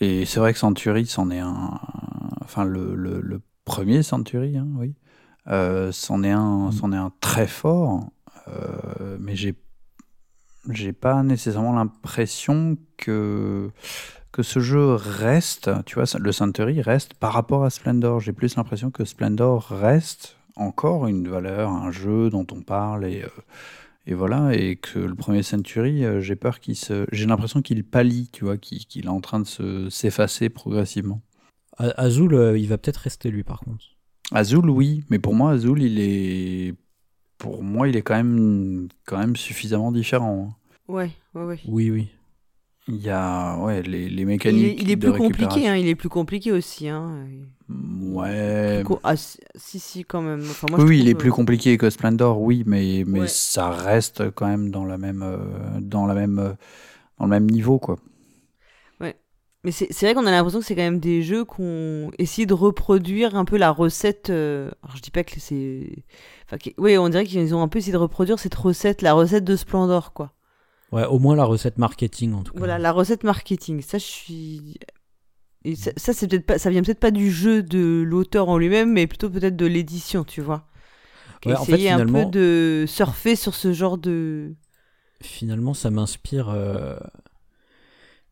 et c'est vrai que Century, c'en est un. Enfin, le, le, le premier Century, hein, oui. Euh, c'en est, un- Mm. est un très fort, euh, mais j'ai j'ai pas nécessairement l'impression que que ce jeu reste, tu vois, le Century reste par rapport à Splendor. J'ai plus l'impression que Splendor reste encore une valeur, un jeu dont on parle et, euh, et voilà, et que le premier Century, euh, j'ai peur qu'il se, j'ai l'impression qu'il pâlit, tu vois, qu'il qu'il est en train de se- s'effacer progressivement. Azul, euh, il va peut-être rester lui par contre. Azul, oui, mais pour moi, Azul, il est, pour moi, il est quand même, quand même suffisamment différent. hein. ouais ouais ouais Oui, oui. Il y a, ouais, les, les il est, mécaniques. il est de plus compliqué hein, il est plus compliqué aussi hein Ouais. Co- ah, si, si quand même enfin, moi, oui, il est plus euh, compliqué que Splendor, oui, mais, mais Ouais. ça reste quand même dans la même, euh, dans la même, euh, dans le même niveau, quoi. Mais c'est c'est vrai qu'on a l'impression que c'est quand même des jeux qu'on essaye de reproduire un peu la recette. euh, Alors je dis pas que c'est. Enfin, oui, on dirait qu'ils ont un peu essayé de reproduire cette recette, la recette de Splendor, quoi. Ouais, au moins la recette marketing en tout cas. Voilà, la recette marketing. Ça, je suis. Et ça, ça, c'est peut-être pas, ça vient peut-être pas du jeu de l'auteur en lui-même, mais plutôt peut-être de l'édition, tu vois. Ouais, en fait, un peu de surfer sur ce genre de. Finalement, ça m'inspire. euh,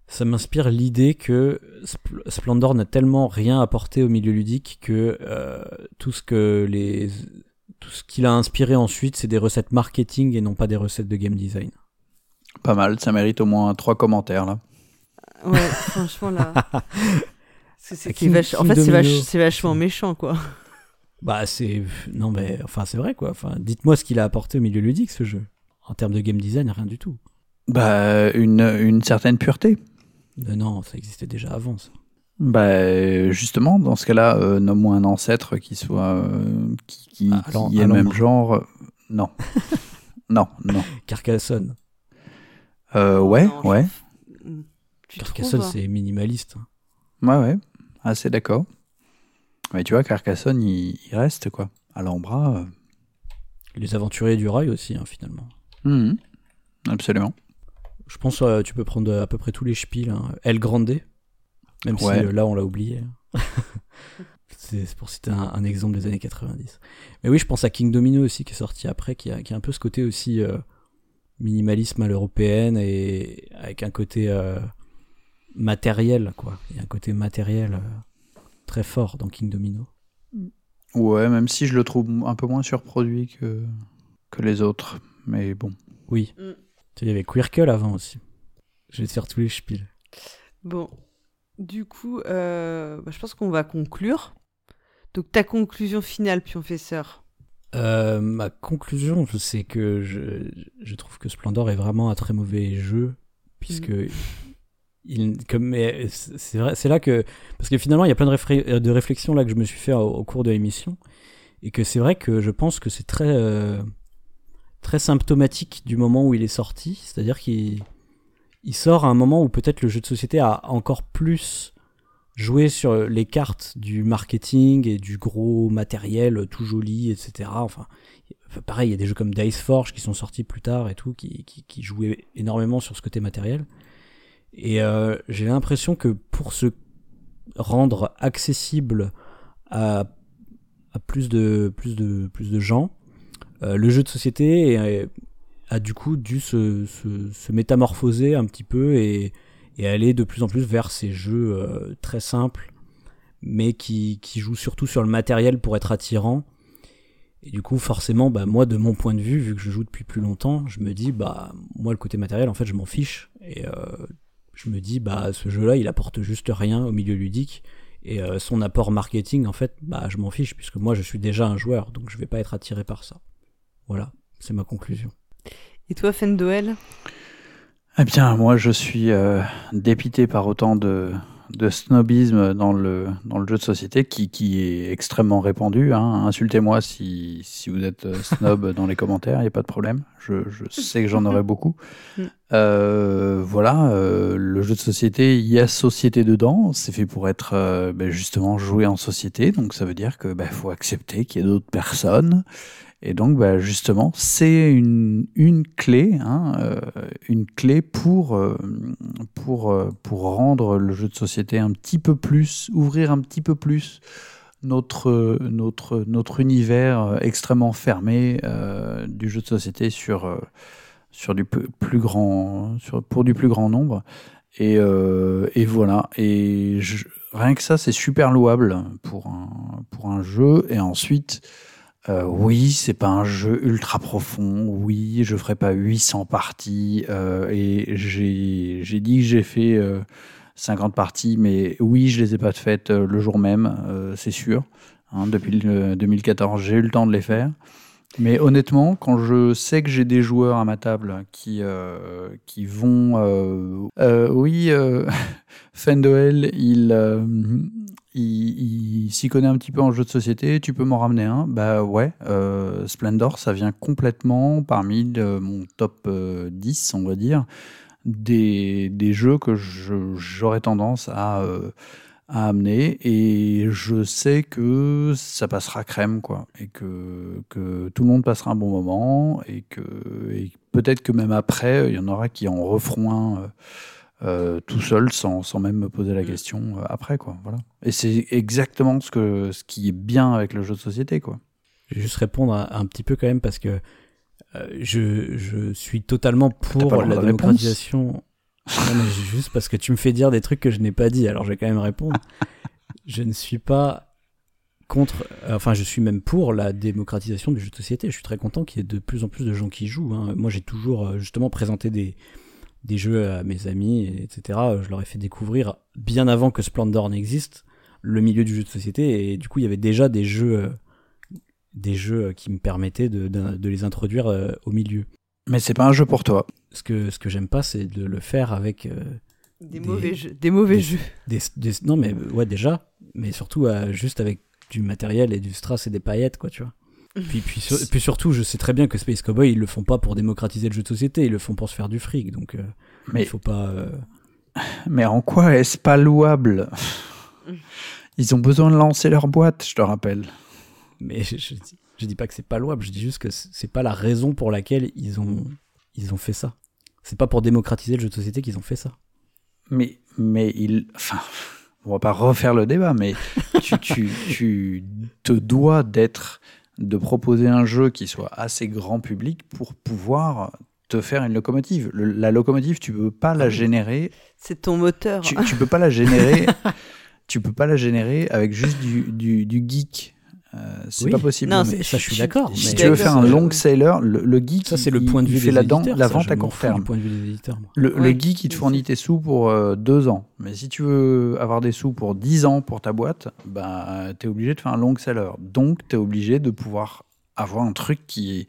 Ça m'inspire l'idée que Spl- Splendor n'a tellement rien apporté au milieu ludique que euh, tout ce que les tout ce qu'il a inspiré ensuite, c'est des recettes marketing et non pas des recettes de game design. Pas mal, ça mérite au moins trois commentaires, là. Ouais, franchement là. *laughs* C'est- vach- En fait, c'est vach- vachement méchant, quoi. *laughs* Bah c'est non mais enfin c'est vrai quoi. Enfin dites-moi ce qu'il a apporté au milieu ludique ce jeu. En termes de game design, rien du tout. Bah, une, une certaine pureté. Euh, non, ça existait déjà avant ça. Bah, justement, dans ce cas-là, euh, nomme-moi un ancêtre qui soit, euh, qui, qui, Ah, alors- qui est alors- même genre. Non. *laughs* non, non. Carcassonne. Euh, ouais, Non, ouais. Tu Carcassonne hein c'est minimaliste. Ouais, ouais. Assez d'accord. Mais tu vois, Carcassonne, il, il reste, quoi. Alhambra. euh, Les aventuriers du rail aussi hein, finalement. mhm. Absolument. Je pense euh, tu peux prendre à peu près tous les spiels. Hein. El Grande, même si euh, là on l'a oublié. *laughs* C'est pour citer un, un, exemple des années 90. Mais oui, je pense à King Domino aussi, qui est sorti après, qui a, qui a un peu ce côté aussi euh, minimalisme à l'européenne et avec un côté euh, matériel, quoi. Il y a un côté matériel euh, très fort dans King Domino. Ouais, même si je le trouve un peu moins surproduit que, que les autres. Mais bon. Oui. Mm. Il y avait Quirkle avant aussi. Je vais te faire tous les spiels. Bon. Du coup, euh, bah, je pense qu'on va conclure. Donc ta conclusion finale, professeur euh, Ma conclusion, c'est que je, je, trouve que Splendor est vraiment un très mauvais jeu, puisque mm. il, comme c'est vrai, c'est là que parce que finalement il y a plein de, de, réflexions là que je me suis fait au, cours de l'émission, et que c'est vrai que je pense que c'est très euh, très symptomatique du moment où il est sorti, c'est-à-dire qu'il il sort à un moment où peut-être le jeu de société a encore plus joué sur les cartes du marketing et du gros matériel tout joli, etc. Enfin, pareil, il y a des jeux comme Dice Forge qui sont sortis plus tard et tout, qui, qui, jouaient énormément sur ce côté matériel. Et euh, j'ai l'impression que pour se rendre accessible à, à plus de plus de plus de gens, euh, le jeu de société a du coup dû se, se, métamorphoser un petit peu et, et, aller de plus en plus vers ces jeux euh, très simples, mais qui, qui, jouent surtout sur le matériel pour être attirant. Et du coup, forcément, bah, moi, de mon point de vue, vu que je joue depuis plus longtemps, je me dis, bah, moi, le côté matériel, en fait, je m'en fiche. Et euh, je me dis, bah, ce jeu-là, il apporte juste rien au milieu ludique. Et son apport marketing, en fait, bah, je m'en fiche, puisque moi, je suis déjà un joueur, donc je vais pas être attiré par ça. Voilà, c'est ma conclusion. Et toi, Fendoel Eh bien, moi, je suis euh, dépité par autant de, de snobisme dans le, dans le jeu de société qui, qui est extrêmement répandu. Hein. Insultez-moi si, si vous êtes euh, snob *laughs* dans les commentaires, il n'y a pas de problème. Je, je sais que j'en aurai beaucoup. Mm. Euh, voilà, le jeu de société, il y a société dedans. C'est fait pour être ben, justement joué en société. Donc ça veut dire qu'il ben, faut accepter qu'il y ait d'autres personnes et donc, bah, justement, c'est une, une clé, hein, euh, une clé pour, euh, pour, euh, pour rendre le jeu de société un petit peu plus, ouvrir un petit peu plus notre, notre, notre univers extrêmement fermé du jeu de société sur, sur du plus grand, sur, pour du plus grand nombre. Et, voilà. Et rien que ça, c'est super louable pour un, pour un jeu. Et ensuite, euh, oui, c'est pas un jeu ultra profond. Oui, je ferai pas 800 parties. Euh, et j'ai dit que j'ai fait 50 euh, parties, mais oui, je les ai pas faites le jour même, c'est sûr. Hein, depuis 2014, j'ai eu le temps de les faire. Mais honnêtement, quand je sais que j'ai des joueurs à ma table qui, qui vont... oui, *laughs* Fendoel, il il, s'y connaît un petit peu en jeu de société, tu peux m'en ramener un? Bah ouais, euh, Splendor, ça vient complètement parmi mon top 10, euh, on va dire, des, des jeux que j'aurais tendance à, euh, à amener. Et je sais que ça passera crème, quoi. Et que, que tout le monde passera un bon moment. Et que et peut-être que même après, il y en aura qui en referont un euh, tout seul sans, sans, même me poser la mm. question euh, après quoi voilà. Et c'est exactement ce que ce qui est bien avec le jeu de société quoi. Je vais juste répondre un petit peu quand même parce que euh, je, je, suis totalement pour la démocratisation. Juste parce que tu me fais dire des trucs que je n'ai pas dit alors je vais quand même répondre. *laughs* Je ne suis pas contre enfin je suis même pour la démocratisation du jeu de société. Je suis très content qu'il y ait de plus en plus de gens qui jouent hein. moi j'ai toujours justement présenté des des jeux à mes amis, etc. Je leur ai fait découvrir, bien avant que Splendor n'existe, le milieu du jeu de société. Et du coup, il y avait déjà des jeux, euh, des jeux qui me permettaient de, de, les introduire euh, au milieu. Mais c'est pas un jeu pour toi. Ce que, ce que j'aime pas, c'est de le faire avec. Euh, des, mauvais jeux. Des mauvais jeux. non, mais ouais, déjà. Mais surtout, juste avec du matériel et du strass et des paillettes, quoi, tu vois. Puis, puis, *laughs* puis, surtout, je sais très bien que Space Cowboy, ils le font pas pour démocratiser le jeu de société, ils le font pour se faire du fric. Donc, euh, mais il faut pas. Euh, *laughs* mais en quoi est-ce pas louable? *laughs* Ils ont besoin de lancer leur boîte, je te rappelle. Mais je, je, dis pas que c'est pas louable, je dis juste que c'est pas la raison pour laquelle ils ont, ils ont fait ça. C'est pas pour démocratiser le jeu de société qu'ils ont fait ça. Mais, mais ils. Enfin. on va pas refaire le débat, mais tu, tu, tu te dois d'être, de proposer un jeu qui soit assez grand public pour pouvoir te faire une locomotive. Le- la locomotive, tu peux pas la générer. C'est ton moteur. Tu, tu peux pas la générer. *laughs* tu peux pas la générer avec juste du, du, du geek. Euh, c'est Oui. pas possible. Non, Mais Ça, je suis d'accord. si mais- tu veux faire un long seller, le, le geek, Ça, c'est le point de vue fait des la, dent- la vente à court terme. point de vue des éditeurs, moi. Le, le Ouais, geek, il te fournit ça. tes sous pour euh, deux ans. Mais si tu veux avoir des sous pour 10 ans pour ta boîte, bah, tu es obligé de faire un long seller. Donc, tu es obligé de pouvoir avoir un truc qui,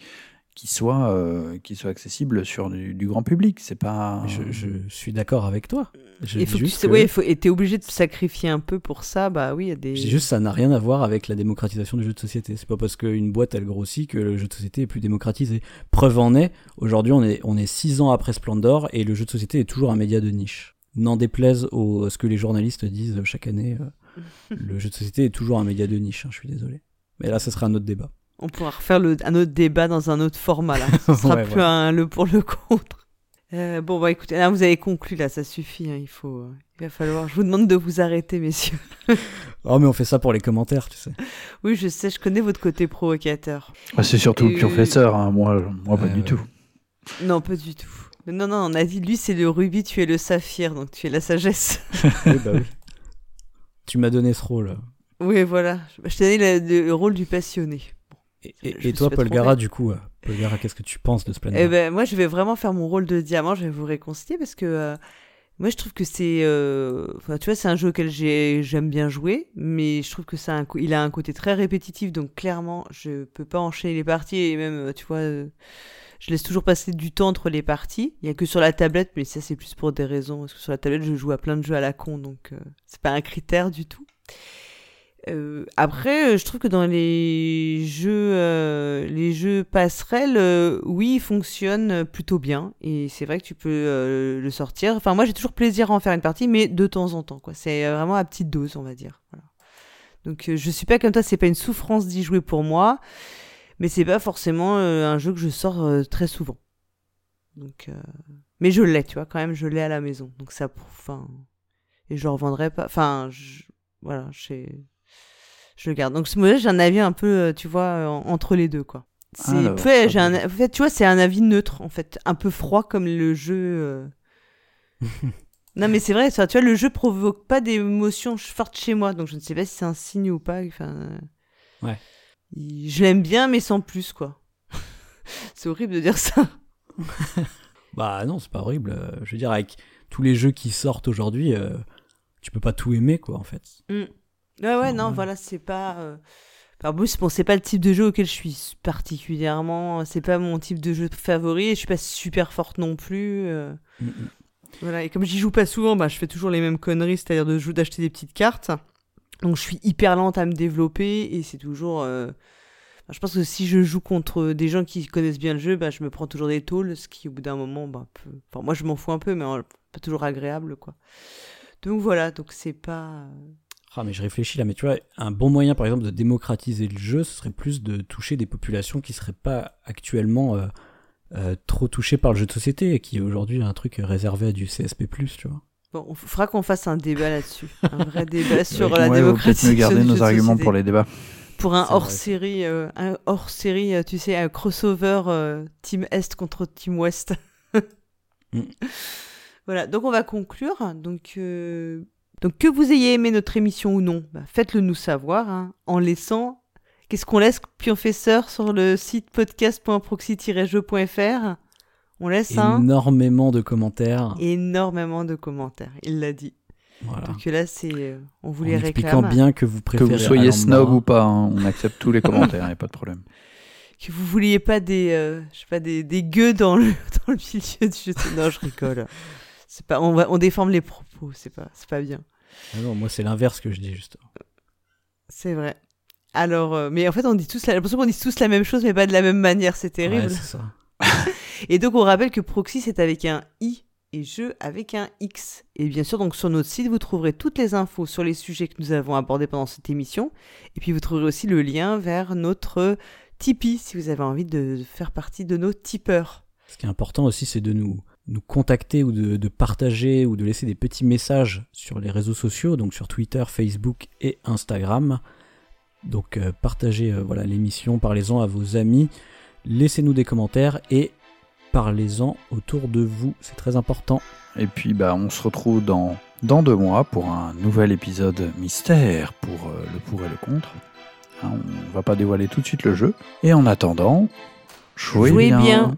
qui, soit, euh, qui soit accessible sur du, du grand public. C'est pas. Je, je suis d'accord avec toi. Je Il dis faut que tu que- ouais, faut, et t'es obligé de sacrifier un peu pour ça. Bah oui, il y a des. Juste ça n'a rien à voir avec la démocratisation du jeu de société. C'est pas parce qu'une boîte elle grossit que le jeu de société est plus démocratisé. Preuve en est, aujourd'hui on est on est six ans après Splendor et le jeu de société est toujours un média de niche. N'en déplaise au, à ce que les journalistes disent chaque année, euh, *laughs* le jeu de société est toujours un média de niche. hein, je suis désolé. Mais là, ce sera un autre débat. On pourra refaire le, un autre débat dans un autre format là. *laughs* Ce sera Ouais, plus un le pour le contre. Euh, bon bah écoutez, là vous avez conclu là, ça suffit. hein, il faut, euh, il va falloir. Je vous demande de vous arrêter, messieurs. *laughs* Oh, mais on fait ça pour les commentaires, tu sais. Oui, je sais, je connais votre côté provocateur. Ah, c'est surtout le professeur, hein. moi, moi pas Ouais, du tout. Non, pas du tout. Non, non, on a dit lui c'est le rubis, tu es le saphir, donc tu es la sagesse. *laughs* oui, bah oui. Tu m'as donné ce rôle. oui, voilà. Je t'ai donné le, le rôle du passionné. Et, toi, Paul. Gara, du coup, euh, Paul Gara, qu'est-ce que tu penses de Splendor Eh ben, moi, je vais vraiment faire mon rôle de diamant. Je vais vous réconcilier parce que euh, moi, je trouve que c'est, euh, tu vois, c'est un jeu auquel j'ai, j'aime bien jouer, mais je trouve que ça, a un il a un côté très répétitif, donc clairement, je peux pas enchaîner les parties et même, euh, tu vois, euh, je laisse toujours passer du temps entre les parties. Il y a que sur la tablette, mais ça, c'est plus pour des raisons parce que sur la tablette, je joue à plein de jeux à la con, donc euh, c'est pas un critère du tout. Euh, après, euh, je trouve que dans les jeux, euh, les jeux passerelles, euh, oui, ils fonctionnent euh, plutôt bien. Et c'est vrai que tu peux euh, le sortir. Enfin, moi, j'ai toujours plaisir à en faire une partie, mais de temps en temps, quoi. C'est vraiment à petite dose, on va dire. Donc, je suis pas comme toi. C'est pas une souffrance d'y jouer pour moi, mais c'est pas forcément un jeu que je sors très souvent. Donc, mais je l'ai, tu vois, quand même, je l'ai à la maison. Donc ça, enfin, et je revendrai pas. Enfin, je- voilà, j'ai je le garde. Donc moi j'ai un avis un peu, euh, tu vois, euh, en- entre les deux quoi. C'est, j'ai un, en fait, tu vois, c'est un avis neutre en fait, un peu froid comme le jeu. euh. *laughs* non mais c'est vrai, tu vois, le jeu provoque pas d'émotions fortes chez moi, donc je ne sais pas si c'est un signe ou pas. Enfin, Ouais. Je l'aime bien, mais sans plus quoi. *laughs* c'est horrible de dire ça. *laughs* Bah non, c'est pas horrible. Je veux dire, avec tous les jeux qui sortent aujourd'hui, euh, tu peux pas tout aimer, quoi, en fait. Ouais, ouais, non, voilà, c'est pas. euh, Enfin, bon, c'est pas le type de jeu auquel je suis particulièrement. C'est pas mon type de jeu favori. Je suis pas super forte non plus. euh, Mm, mm. Voilà, et comme j'y joue pas souvent, bah, je fais toujours les mêmes conneries, c'est-à-dire de jouer, d'acheter des petites cartes. Donc je suis hyper lente à me développer et c'est toujours. euh, enfin, je pense que si je joue contre des gens qui connaissent bien le jeu, bah, je me prends toujours des tôles, ce qui au bout d'un moment, bah, peut- enfin, moi je m'en fous un peu, mais euh, pas toujours agréable, quoi. Donc voilà, donc c'est pas. Ah, mais je réfléchis là, mais tu vois, un bon moyen, par exemple, de démocratiser le jeu, ce serait plus de toucher des populations qui seraient pas actuellement euh, euh, trop touchées par le jeu de société, et qui est aujourd'hui un truc réservé à du CSP+, tu vois. Bon, il faudra qu'on fasse un débat là-dessus, *laughs* un vrai débat sur Ouais, la ouais, faut peut-être démocratisation mieux garder du nos jeu arguments société. pour les débats. pour un C'est vrai. hors série, euh, un hors série, euh, tu sais, un crossover euh, Team Est contre Team Ouest. *laughs* Mm. Voilà, donc on va conclure. Donc, euh, donc que vous ayez aimé notre émission ou non, bah, faites-le nous savoir hein, en laissant. Qu'est-ce qu'on laisse, Pionfesseur, sur le site podcast.proxy-jeu.fr On laisse hein, Énormément de commentaires. énormément de commentaires. Il l'a dit. Voilà. Donc là, c'est, euh, on vous En les expliquant réclame. bien que vous Que préférez vous soyez snob ou pas, hein, on accepte tous les commentaires, il n'y a pas de problème. *laughs* que vous vouliez pas des euh, je sais pas des, des gueux dans le *laughs* dans le milieu du jeu non je rigole c'est pas on va on déforme les propos c'est pas c'est pas bien Ah non, moi, c'est l'inverse que je dis, justement. c'est vrai alors euh, mais en fait on dit tous la- l'impression qu'on dit tous la même chose mais pas de la même manière c'est terrible Ouais, c'est ça. *laughs* et donc on rappelle que proxy c'est avec un i et jeu avec un X. Et bien sûr, donc sur notre site, vous trouverez toutes les infos sur les sujets que nous avons abordés pendant cette émission. Et puis vous trouverez aussi le lien vers notre Tipeee si vous avez envie de faire partie de nos tipeurs. Ce qui est important aussi, c'est de nous nous contacter ou de, de partager ou de laisser des petits messages sur les réseaux sociaux, donc sur Twitter, Facebook et Instagram. Donc euh, partagez euh, voilà l'émission, parlez-en à vos amis, laissez-nous des commentaires et parlez-en autour de vous, c'est très important. Et puis bah on se retrouve dans dans deux mois pour un nouvel épisode mystère pour euh, le pour et le contre. Hein, on va pas dévoiler tout de suite le jeu. Et en attendant, jouez, Jouez bien. bien.